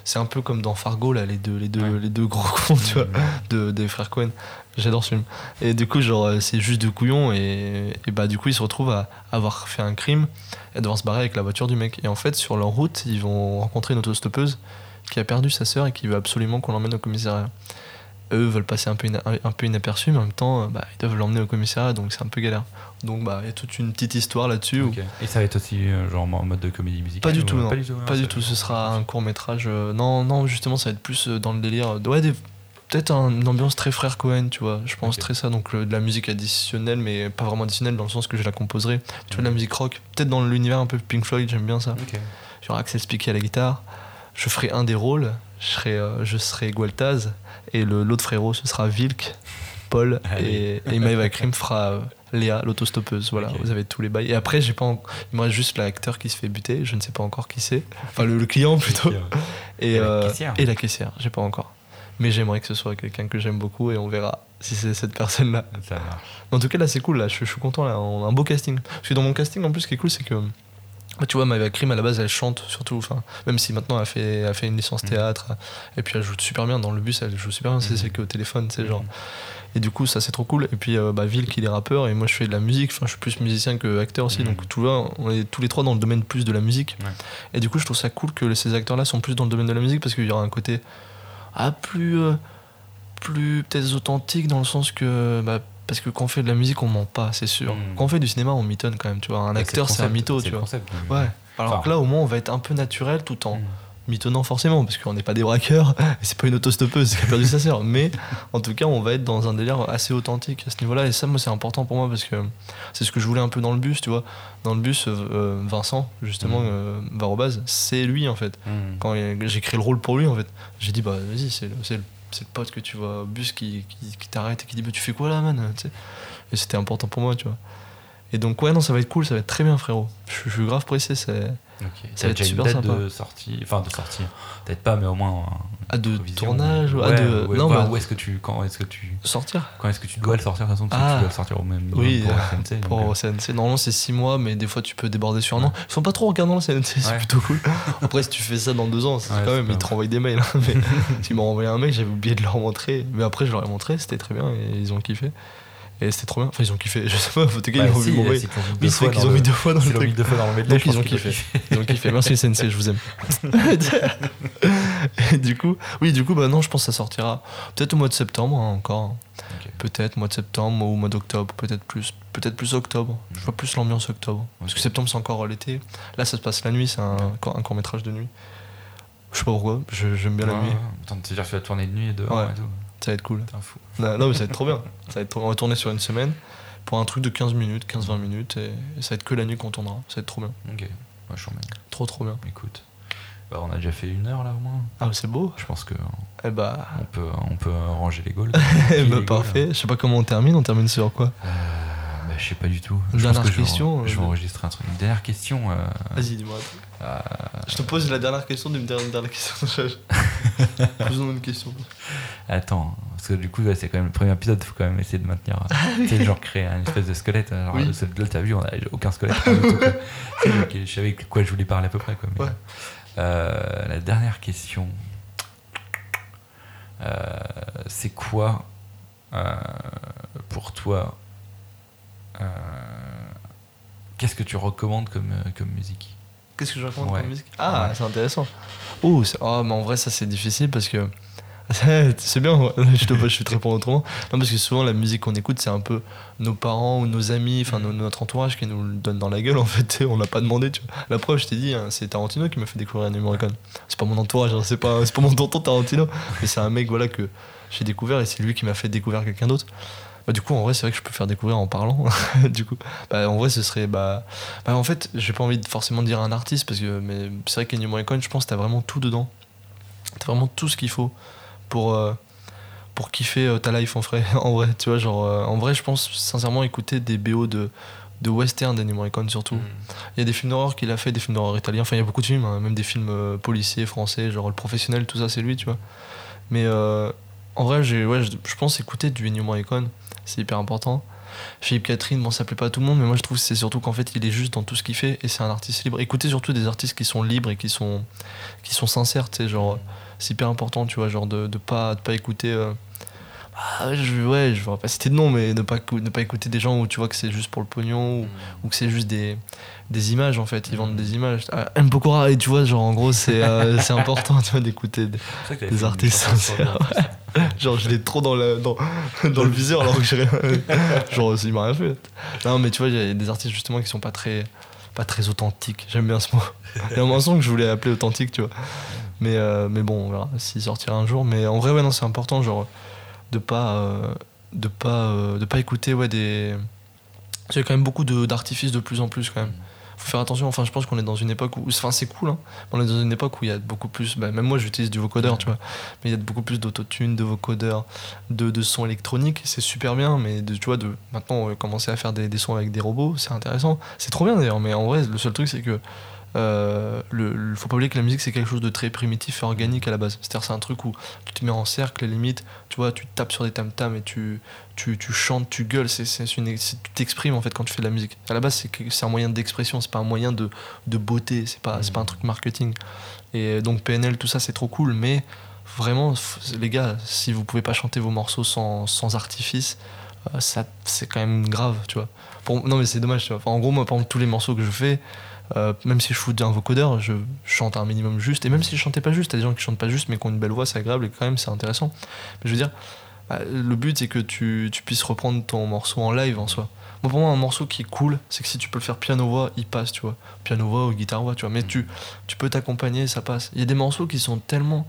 C'est un peu comme dans Fargo, là, les deux, les deux, Ouais. les deux gros cons, tu vois Hmm. de, des frères Cohen. J'adore ce film. Et du coup, genre, euh, c'est juste deux couillons et, et bah, du coup, ils se retrouvent à avoir fait un crime et devoir se barrer avec la voiture du mec. Et en fait, sur leur route, ils vont rencontrer une autostoppeuse qui a perdu sa sœur et qui veut absolument qu'on l'emmène au commissariat. Eux veulent passer un peu, un peu inaperçus, mais en même temps, euh, bah, ils doivent l'emmener au commissariat, donc c'est un peu galère. Donc, bah, il y a toute une petite histoire là-dessus. où-. Et ça va être aussi euh, genre en mode de comédie musicale Pas du ou- tout, non. Pas du tout, Pas du tout, ce sera un court métrage. non, non, justement, ça va être plus euh, dans le délire. de- Ouais, des- peut-être un- une ambiance très frère Cohen, tu vois. Je pense très ça. Donc euh, de la musique additionnelle, mais pas vraiment additionnelle dans le sens que je la composerai. Tu vois, de la musique rock. Peut-être dans l'univers un peu Pink Floyd, j'aime bien ça. Ok. Genre Axel Spiky à la guitare. Je ferai un des rôles. Je serai, euh, je serai Gualtaz. Et l'autre frérot, ce sera Vilk, Paul. Allez. Et, et Maëva Krim fera euh, Léa, l'autostoppeuse. Voilà, vous avez tous les bails. Et après, j'ai pas en- il me reste juste l'acteur qui se fait buter. Je ne sais pas encore qui c'est. Enfin, le, le client plutôt. Et, Et la euh, caissière. et la caissière, j'ai pas encore. Mais j'aimerais que ce soit quelqu'un que j'aime beaucoup et on verra si c'est cette personne-là. Ça marche. En tout cas, là, c'est cool. Là, je, je suis content. Là, on a un beau casting. Parce que dans mon casting, en plus, ce qui est cool, c'est que. Tu vois, Maëva Krim, à la base, elle chante surtout. Enfin, même si maintenant, elle a fait, elle fait une licence Mhm. théâtre. Et puis, elle joue super bien. Dans le bus, elle joue super bien. C'est Mhm. celle qui est au téléphone, c'est genre. Et du coup, ça, c'est trop cool. Et puis, euh, bah, Ville, qui est rappeur. Et moi, je fais de la musique. Enfin, je suis plus musicien que acteur aussi. Donc, tu vois, on est tous les trois dans le domaine plus de la musique. Ouais. Et du coup, je trouve ça cool que ces acteurs-là sont plus dans le domaine de la musique parce qu'il y aura un côté ah, plus, euh, plus peut-être authentique dans le sens que. bah, parce que quand on fait de la musique, on ment pas, c'est sûr. Mhm. Quand on fait du cinéma, on mitonne quand même, tu vois. Un Ouais, acteur, c'est un mytho, tu vois. concept, Ouais. Alors Enfin. que là, au moins, on va être un peu naturel tout en Mm. mitonnant forcément, parce qu'on n'est pas des braqueurs, et c'est pas une autostoppeuse qui a perdu sa sœur. Mais en tout cas, on va être dans un délire assez authentique à ce niveau-là. Et ça, moi, c'est important pour moi parce que c'est ce que je voulais un peu dans le bus, tu vois. Dans le bus, euh, Vincent, justement, euh, Varobaz, c'est lui en fait. Mm. Quand j'ai créé le rôle pour lui, en fait, j'ai dit, bah vas-y, c'est le, c'est le- pote que tu vois au bus qui, qui, t'arrête et qui dit, bah tu fais quoi là, man. Et c'était important pour moi, tu vois. Et donc, ouais, non, ça va être cool, ça va être très bien, frérot. Je suis grave pressé, c'est. Ça va être super sympa. de sortie, enfin de sortie, peut-être pas, mais au moins. un- À de tournage, ouais, de. ouais, non, bah, où est-ce que tu, quand est-ce que tu, sortir. quand est-ce que tu dois le sortir de toute façon, Ah. tu dois le sortir au même Oui, pour euh, CNC, Pour euh, CNC, normalement c'est 6 mois, mais des fois tu peux déborder sur un an. Ils sont pas trop regardants le CNC, c'est plutôt cool. Après, si tu fais ça dans deux ans, c'est quand même, ils te renvoient des mails. hein, mais tu m'as envoyé un mail, j'avais oublié de leur montrer. Mais après, je leur ai montré, c'était très bien et ils ont kiffé. Et c'était trop bien. Enfin, ils ont kiffé, je sais pas, en tout cas, bah, ils ont si, vu mis Oui, c'est qu'ils ont mis le- deux fois dans le l'ont truc. deux fois dans le Donc ils ont kiffé. Ils ont kiffé. Merci CNC, je vous aime. et du coup, oui, du coup, bah non, je pense que ça sortira peut-être au mois de septembre hein, encore. Peut-être mois de septembre ou mois d'octobre, peut-être plus, peut-être plus octobre. Je vois plus l'ambiance octobre. Parce que septembre c'est encore l'été. Là ça se passe la nuit, c'est un, un court métrage de nuit. Je sais pas pourquoi, j'aime bien la nuit. c'est-à-dire que tu vas tourner de nuit et dehors Ouais. et tout. Ça va être cool. Un fou. Non, non, mais ça va être trop bien. Ça va être trop- On va tourner sur une semaine pour un truc de 15 minutes, 15-20 minutes et, et ça va être que la nuit qu'on tournera. Ça va être trop bien. Ok. Ouais, je suis en même. Trop trop bien. Écoute. Bah, on a déjà fait une heure là au moins. Ah c'est beau. Je pense que Eh bah, on peut, on peut ranger les goals. eh bah, goals, parfait. Je sais pas comment on termine. On termine sur quoi? Euh, bah, je sais pas du tout. Je pense dernière que question, Je vais euh, enregistrer un truc. Dernière question. euh, Vas-y, dis-moi. Euh, Je te pose la dernière question, dis la dernière question. Posons une question. Attends, parce que du coup, c'est quand même le premier épisode, faut quand même essayer de maintenir. euh, tu sais, genre créer un espèce de squelette. Alors, Oui. là, t'as vu, on a aucun squelette. donc, je savais de quoi je voulais parler à peu près. Quoi, mais, Ouais. euh, la dernière question, euh, c'est quoi euh, pour toi euh, Qu'est-ce que tu recommandes comme, euh, comme musique? Qu'est-ce que je raconte Ouais. comme musique Ah, Ouais. c'est intéressant. Oh, c'est- oh, mais en vrai, ça c'est difficile parce que. c'est bien, je te je te répondre autrement. Non, parce que souvent la musique qu'on écoute, c'est un peu nos parents ou nos amis, enfin notre entourage qui nous le donne dans la gueule en fait. On l'a pas demandé, tu vois. La preuve, je t'ai dit, hein, c'est Tarantino qui m'a fait découvrir Ennio Morricone. C'est pas mon entourage, hein, c'est pas, pas mon tonton Tarantino, mais c'est un mec voilà que j'ai découvert et c'est lui qui m'a fait découvrir quelqu'un d'autre. Bah, du coup, en vrai, c'est vrai que je peux faire découvrir en parlant. du coup, bah, en vrai, ce serait. Bah, bah en fait, j'ai pas envie de forcément dire un artiste, parce que mais c'est vrai qu'Ennio Morricone, je pense que t'as vraiment tout dedans. T'as vraiment tout ce qu'il faut pour, euh, pour kiffer euh, ta life en vrai. en vrai, tu vois, genre, euh, en vrai, je pense sincèrement écouter des BO de, de western d'Ennio Morricone surtout. Mm. Il y a des films d'horreur qu'il a fait, des films d'horreur italiens. Enfin, il y a beaucoup de films, hein, même des films euh, policiers français, genre Le Professionnel, tout ça, c'est lui, tu vois. Mais euh, en vrai, j'ai, ouais, je, je pense écouter du Ennio Morricone, c'est hyper important. Philippe Catherine, bon, ça plaît pas à tout le monde, mais moi je trouve que c'est surtout qu'en fait, il est juste dans tout ce qu'il fait et c'est un artiste libre. Écoutez surtout des artistes qui sont libres et qui sont, qui sont sincères, tu sais, genre, c'est hyper important, tu vois, genre de, de pas, de pas écouter. euh, ah, je, ouais, je vais pas citer de nom, mais ne pas, ne pas écouter des gens où tu vois que c'est juste pour le pognon ou, ou que c'est juste des, des images en fait, ils vendent des images. Ah, M. Pokora, et tu vois, genre en gros, c'est euh, c'est important tu vois, d'écouter. des- artistes sincères. Genre, je l'ai trop dans le, dans, dans le viseur alors que j'ai rien. Genre, il m'a rien fait. Non, mais tu vois, il y a des artistes justement qui sont pas très, pas très authentiques. J'aime bien ce mot. Il y a un morceau que je voulais appeler authentique, tu vois. Mais, euh, mais bon, on verra s'il sortira un jour. Mais en vrai, ouais, non, c'est important, genre, de pas, euh, de pas, de pas écouter, ouais, des. Il y a quand même beaucoup de- d'artifices de plus en plus, quand même. Faut faire attention. Enfin, je pense qu'on est dans une époque où. Enfin, c'est cool, hein. On est dans une époque où il y a beaucoup plus. bah, même moi, j'utilise du vocodeur, tu vois. Mais il y a beaucoup plus d'autotune, de vocodeur, de, de sons électroniques. C'est super bien, mais de, tu vois, de maintenant euh, commencer à faire des, des sons avec des robots, c'est intéressant. C'est trop bien d'ailleurs, mais en vrai, le seul truc, c'est que. Euh, le, le- faut pas oublier que la musique c'est quelque chose de très primitif et organique à la base. C'est-à-dire c'est un truc où tu te mets en cercle, limite, tu vois, tu tapes sur des tam tams et tu, tu, tu chantes, tu gueules, c'est, c'est une, c'est- tu t'exprimes en fait quand tu fais de la musique. À la base c'est, c'est un moyen d'expression, c'est pas un moyen de, de beauté, c'est pas, c'est pas un truc marketing. Et donc PNL, tout ça c'est trop cool, mais vraiment, les gars, si vous pouvez pas chanter vos morceaux sans, sans artifice, euh, ça, c'est quand même grave, tu vois. Pour, non mais c'est dommage, tu vois. Enfin, en gros, moi par exemple, tous les morceaux que je fais, euh, même si je fous un vocodeur, je chante un minimum juste. Et même si je chantais pas juste, t'as des gens qui chantent pas juste mais qui ont une belle voix, c'est agréable et quand même c'est intéressant. Mais je veux dire, bah, le but c'est que tu, puisses reprendre ton morceau en live en soi. Moi pour moi un morceau qui est cool, c'est que si tu peux le faire piano-voix, il passe, tu vois. Piano-voix ou guitare-voix, tu vois. Mais tu, peux t'accompagner, ça passe. Il y a des morceaux qui sont tellement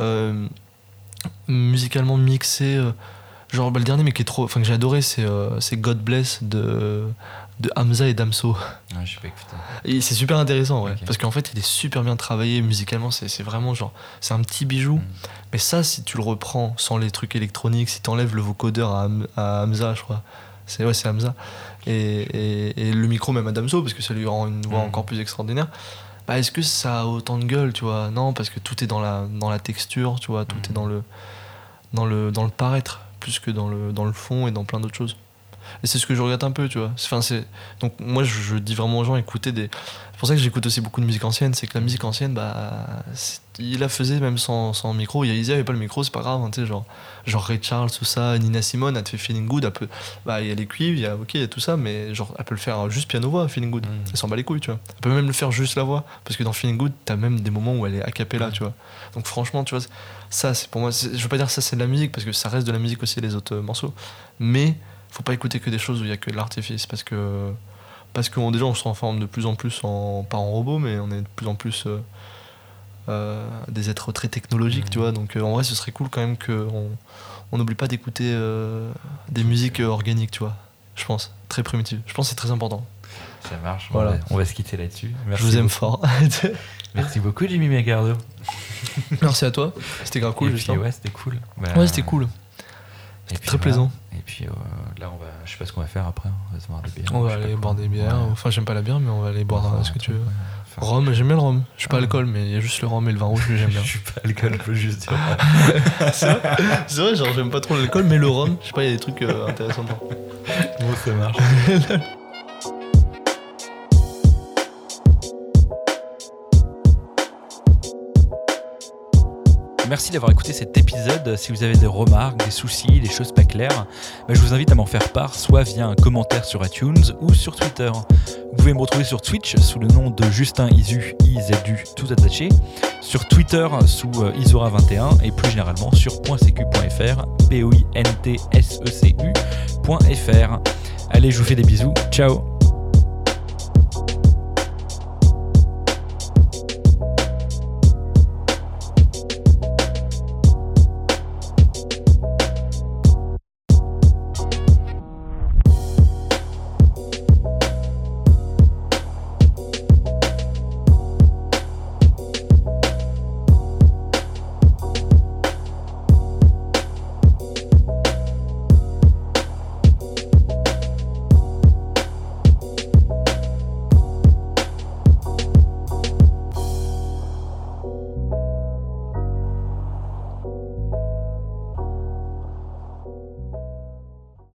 euh, musicalement mixés. euh, genre bah, le dernier mais qui est trop... Enfin que j'ai adoré, c'est God Bless de, de Hamza et Damso. Ah, je sais pas écouter. Et c'est super intéressant, ouais. Parce qu'en fait, il est super bien travaillé musicalement. C'est vraiment genre. C'est un petit bijou. Mm. Mais ça, si tu le reprends sans les trucs électroniques, si tu enlèves le vocodeur à, Ham- à Hamza, je crois. C'est ouais, c'est Hamza. Et, et, et le micro, même à Damso, parce que ça lui rend une voix Mm. encore plus extraordinaire. Bah, est-ce que ça a autant de gueule, tu vois? Non, parce que tout est dans la, dans la texture, tu vois. Tout Mm. est dans le, dans, le, dans le paraître, plus que dans le, dans le fond et dans plein d'autres choses. Et c'est ce que je regrette un peu, tu vois. Enfin, c'est... Donc moi, je, je dis vraiment aux gens, écoutez des... C'est pour ça que j'écoute aussi beaucoup de musique ancienne, c'est que la musique ancienne, bah, il la faisait même sans, sans micro. Il y a Isia avait pas le micro, c'est pas grave, hein, tu sais, genre, genre Ray Charles, tout ça, Nina Simone, elle te fait Feeling Good, elle peut... Bah, il y a les cuivres, il y a, ok, il y a tout ça, mais genre, elle peut le faire juste piano-voix, Feeling Good. Mm. Elle s'en bat les couilles, tu vois. Elle peut même le faire juste la voix, parce que dans Feeling Good, t'as même des moments où elle est a cappella, tu vois. Donc franchement, tu vois, ça, c'est pour moi, je veux pas dire ça c'est de la musique, parce que ça reste de la musique aussi, les autres euh, morceaux, mais faut pas écouter que des choses où il y a que de l'artifice, parce que parce qu'on déjà on se transforme de plus en plus en pas en robot, mais on est de plus en plus euh, euh, des êtres très technologiques, tu vois. Donc euh, en vrai, ce serait cool quand même qu'on on n'oublie pas d'écouter euh, des musiques euh, organiques, tu vois. Je pense très primitives. Je pense que c'est très important. Ça marche. Voilà. On, va, on va se quitter là-dessus. Merci je vous aime beaucoup. fort. Merci beaucoup, Jimmy Megardo. Merci à toi. C'était grave cool. Et puis, justement. ouais, c'était cool. Bah, ouais, c'était cool. Puis très voilà. plaisant. Et puis euh, là, on va, je sais pas ce qu'on va faire après. On va se boire des bières. On va aller boire des bières. Ouais. Enfin, j'aime pas la bière, mais on va aller boire ce que tu veux. ouais. Enfin, Rhum, j'aime bien le rhum. Je suis pas Ah. alcool, mais il y a juste le rhum et le vin rouge que j'aime bien. Je suis pas alcool, je peux juste dire. c'est vrai, genre j'aime pas trop l'alcool, mais le rhum, je sais pas, il y a des trucs euh, intéressants dedans. bon, ça marche. Merci d'avoir écouté cet épisode. Si vous avez des remarques, des soucis, des choses pas claires, bah, je vous invite à m'en faire part soit via un commentaire sur iTunes ou sur Twitter. Vous pouvez me retrouver sur Twitch sous le nom de Justin Isu, IZU, tout attaché, sur Twitter sous euh, Isora21 et plus généralement sur .secu.fr, p o i n t s e c u.fr. Allez, je vous fais des bisous. Ciao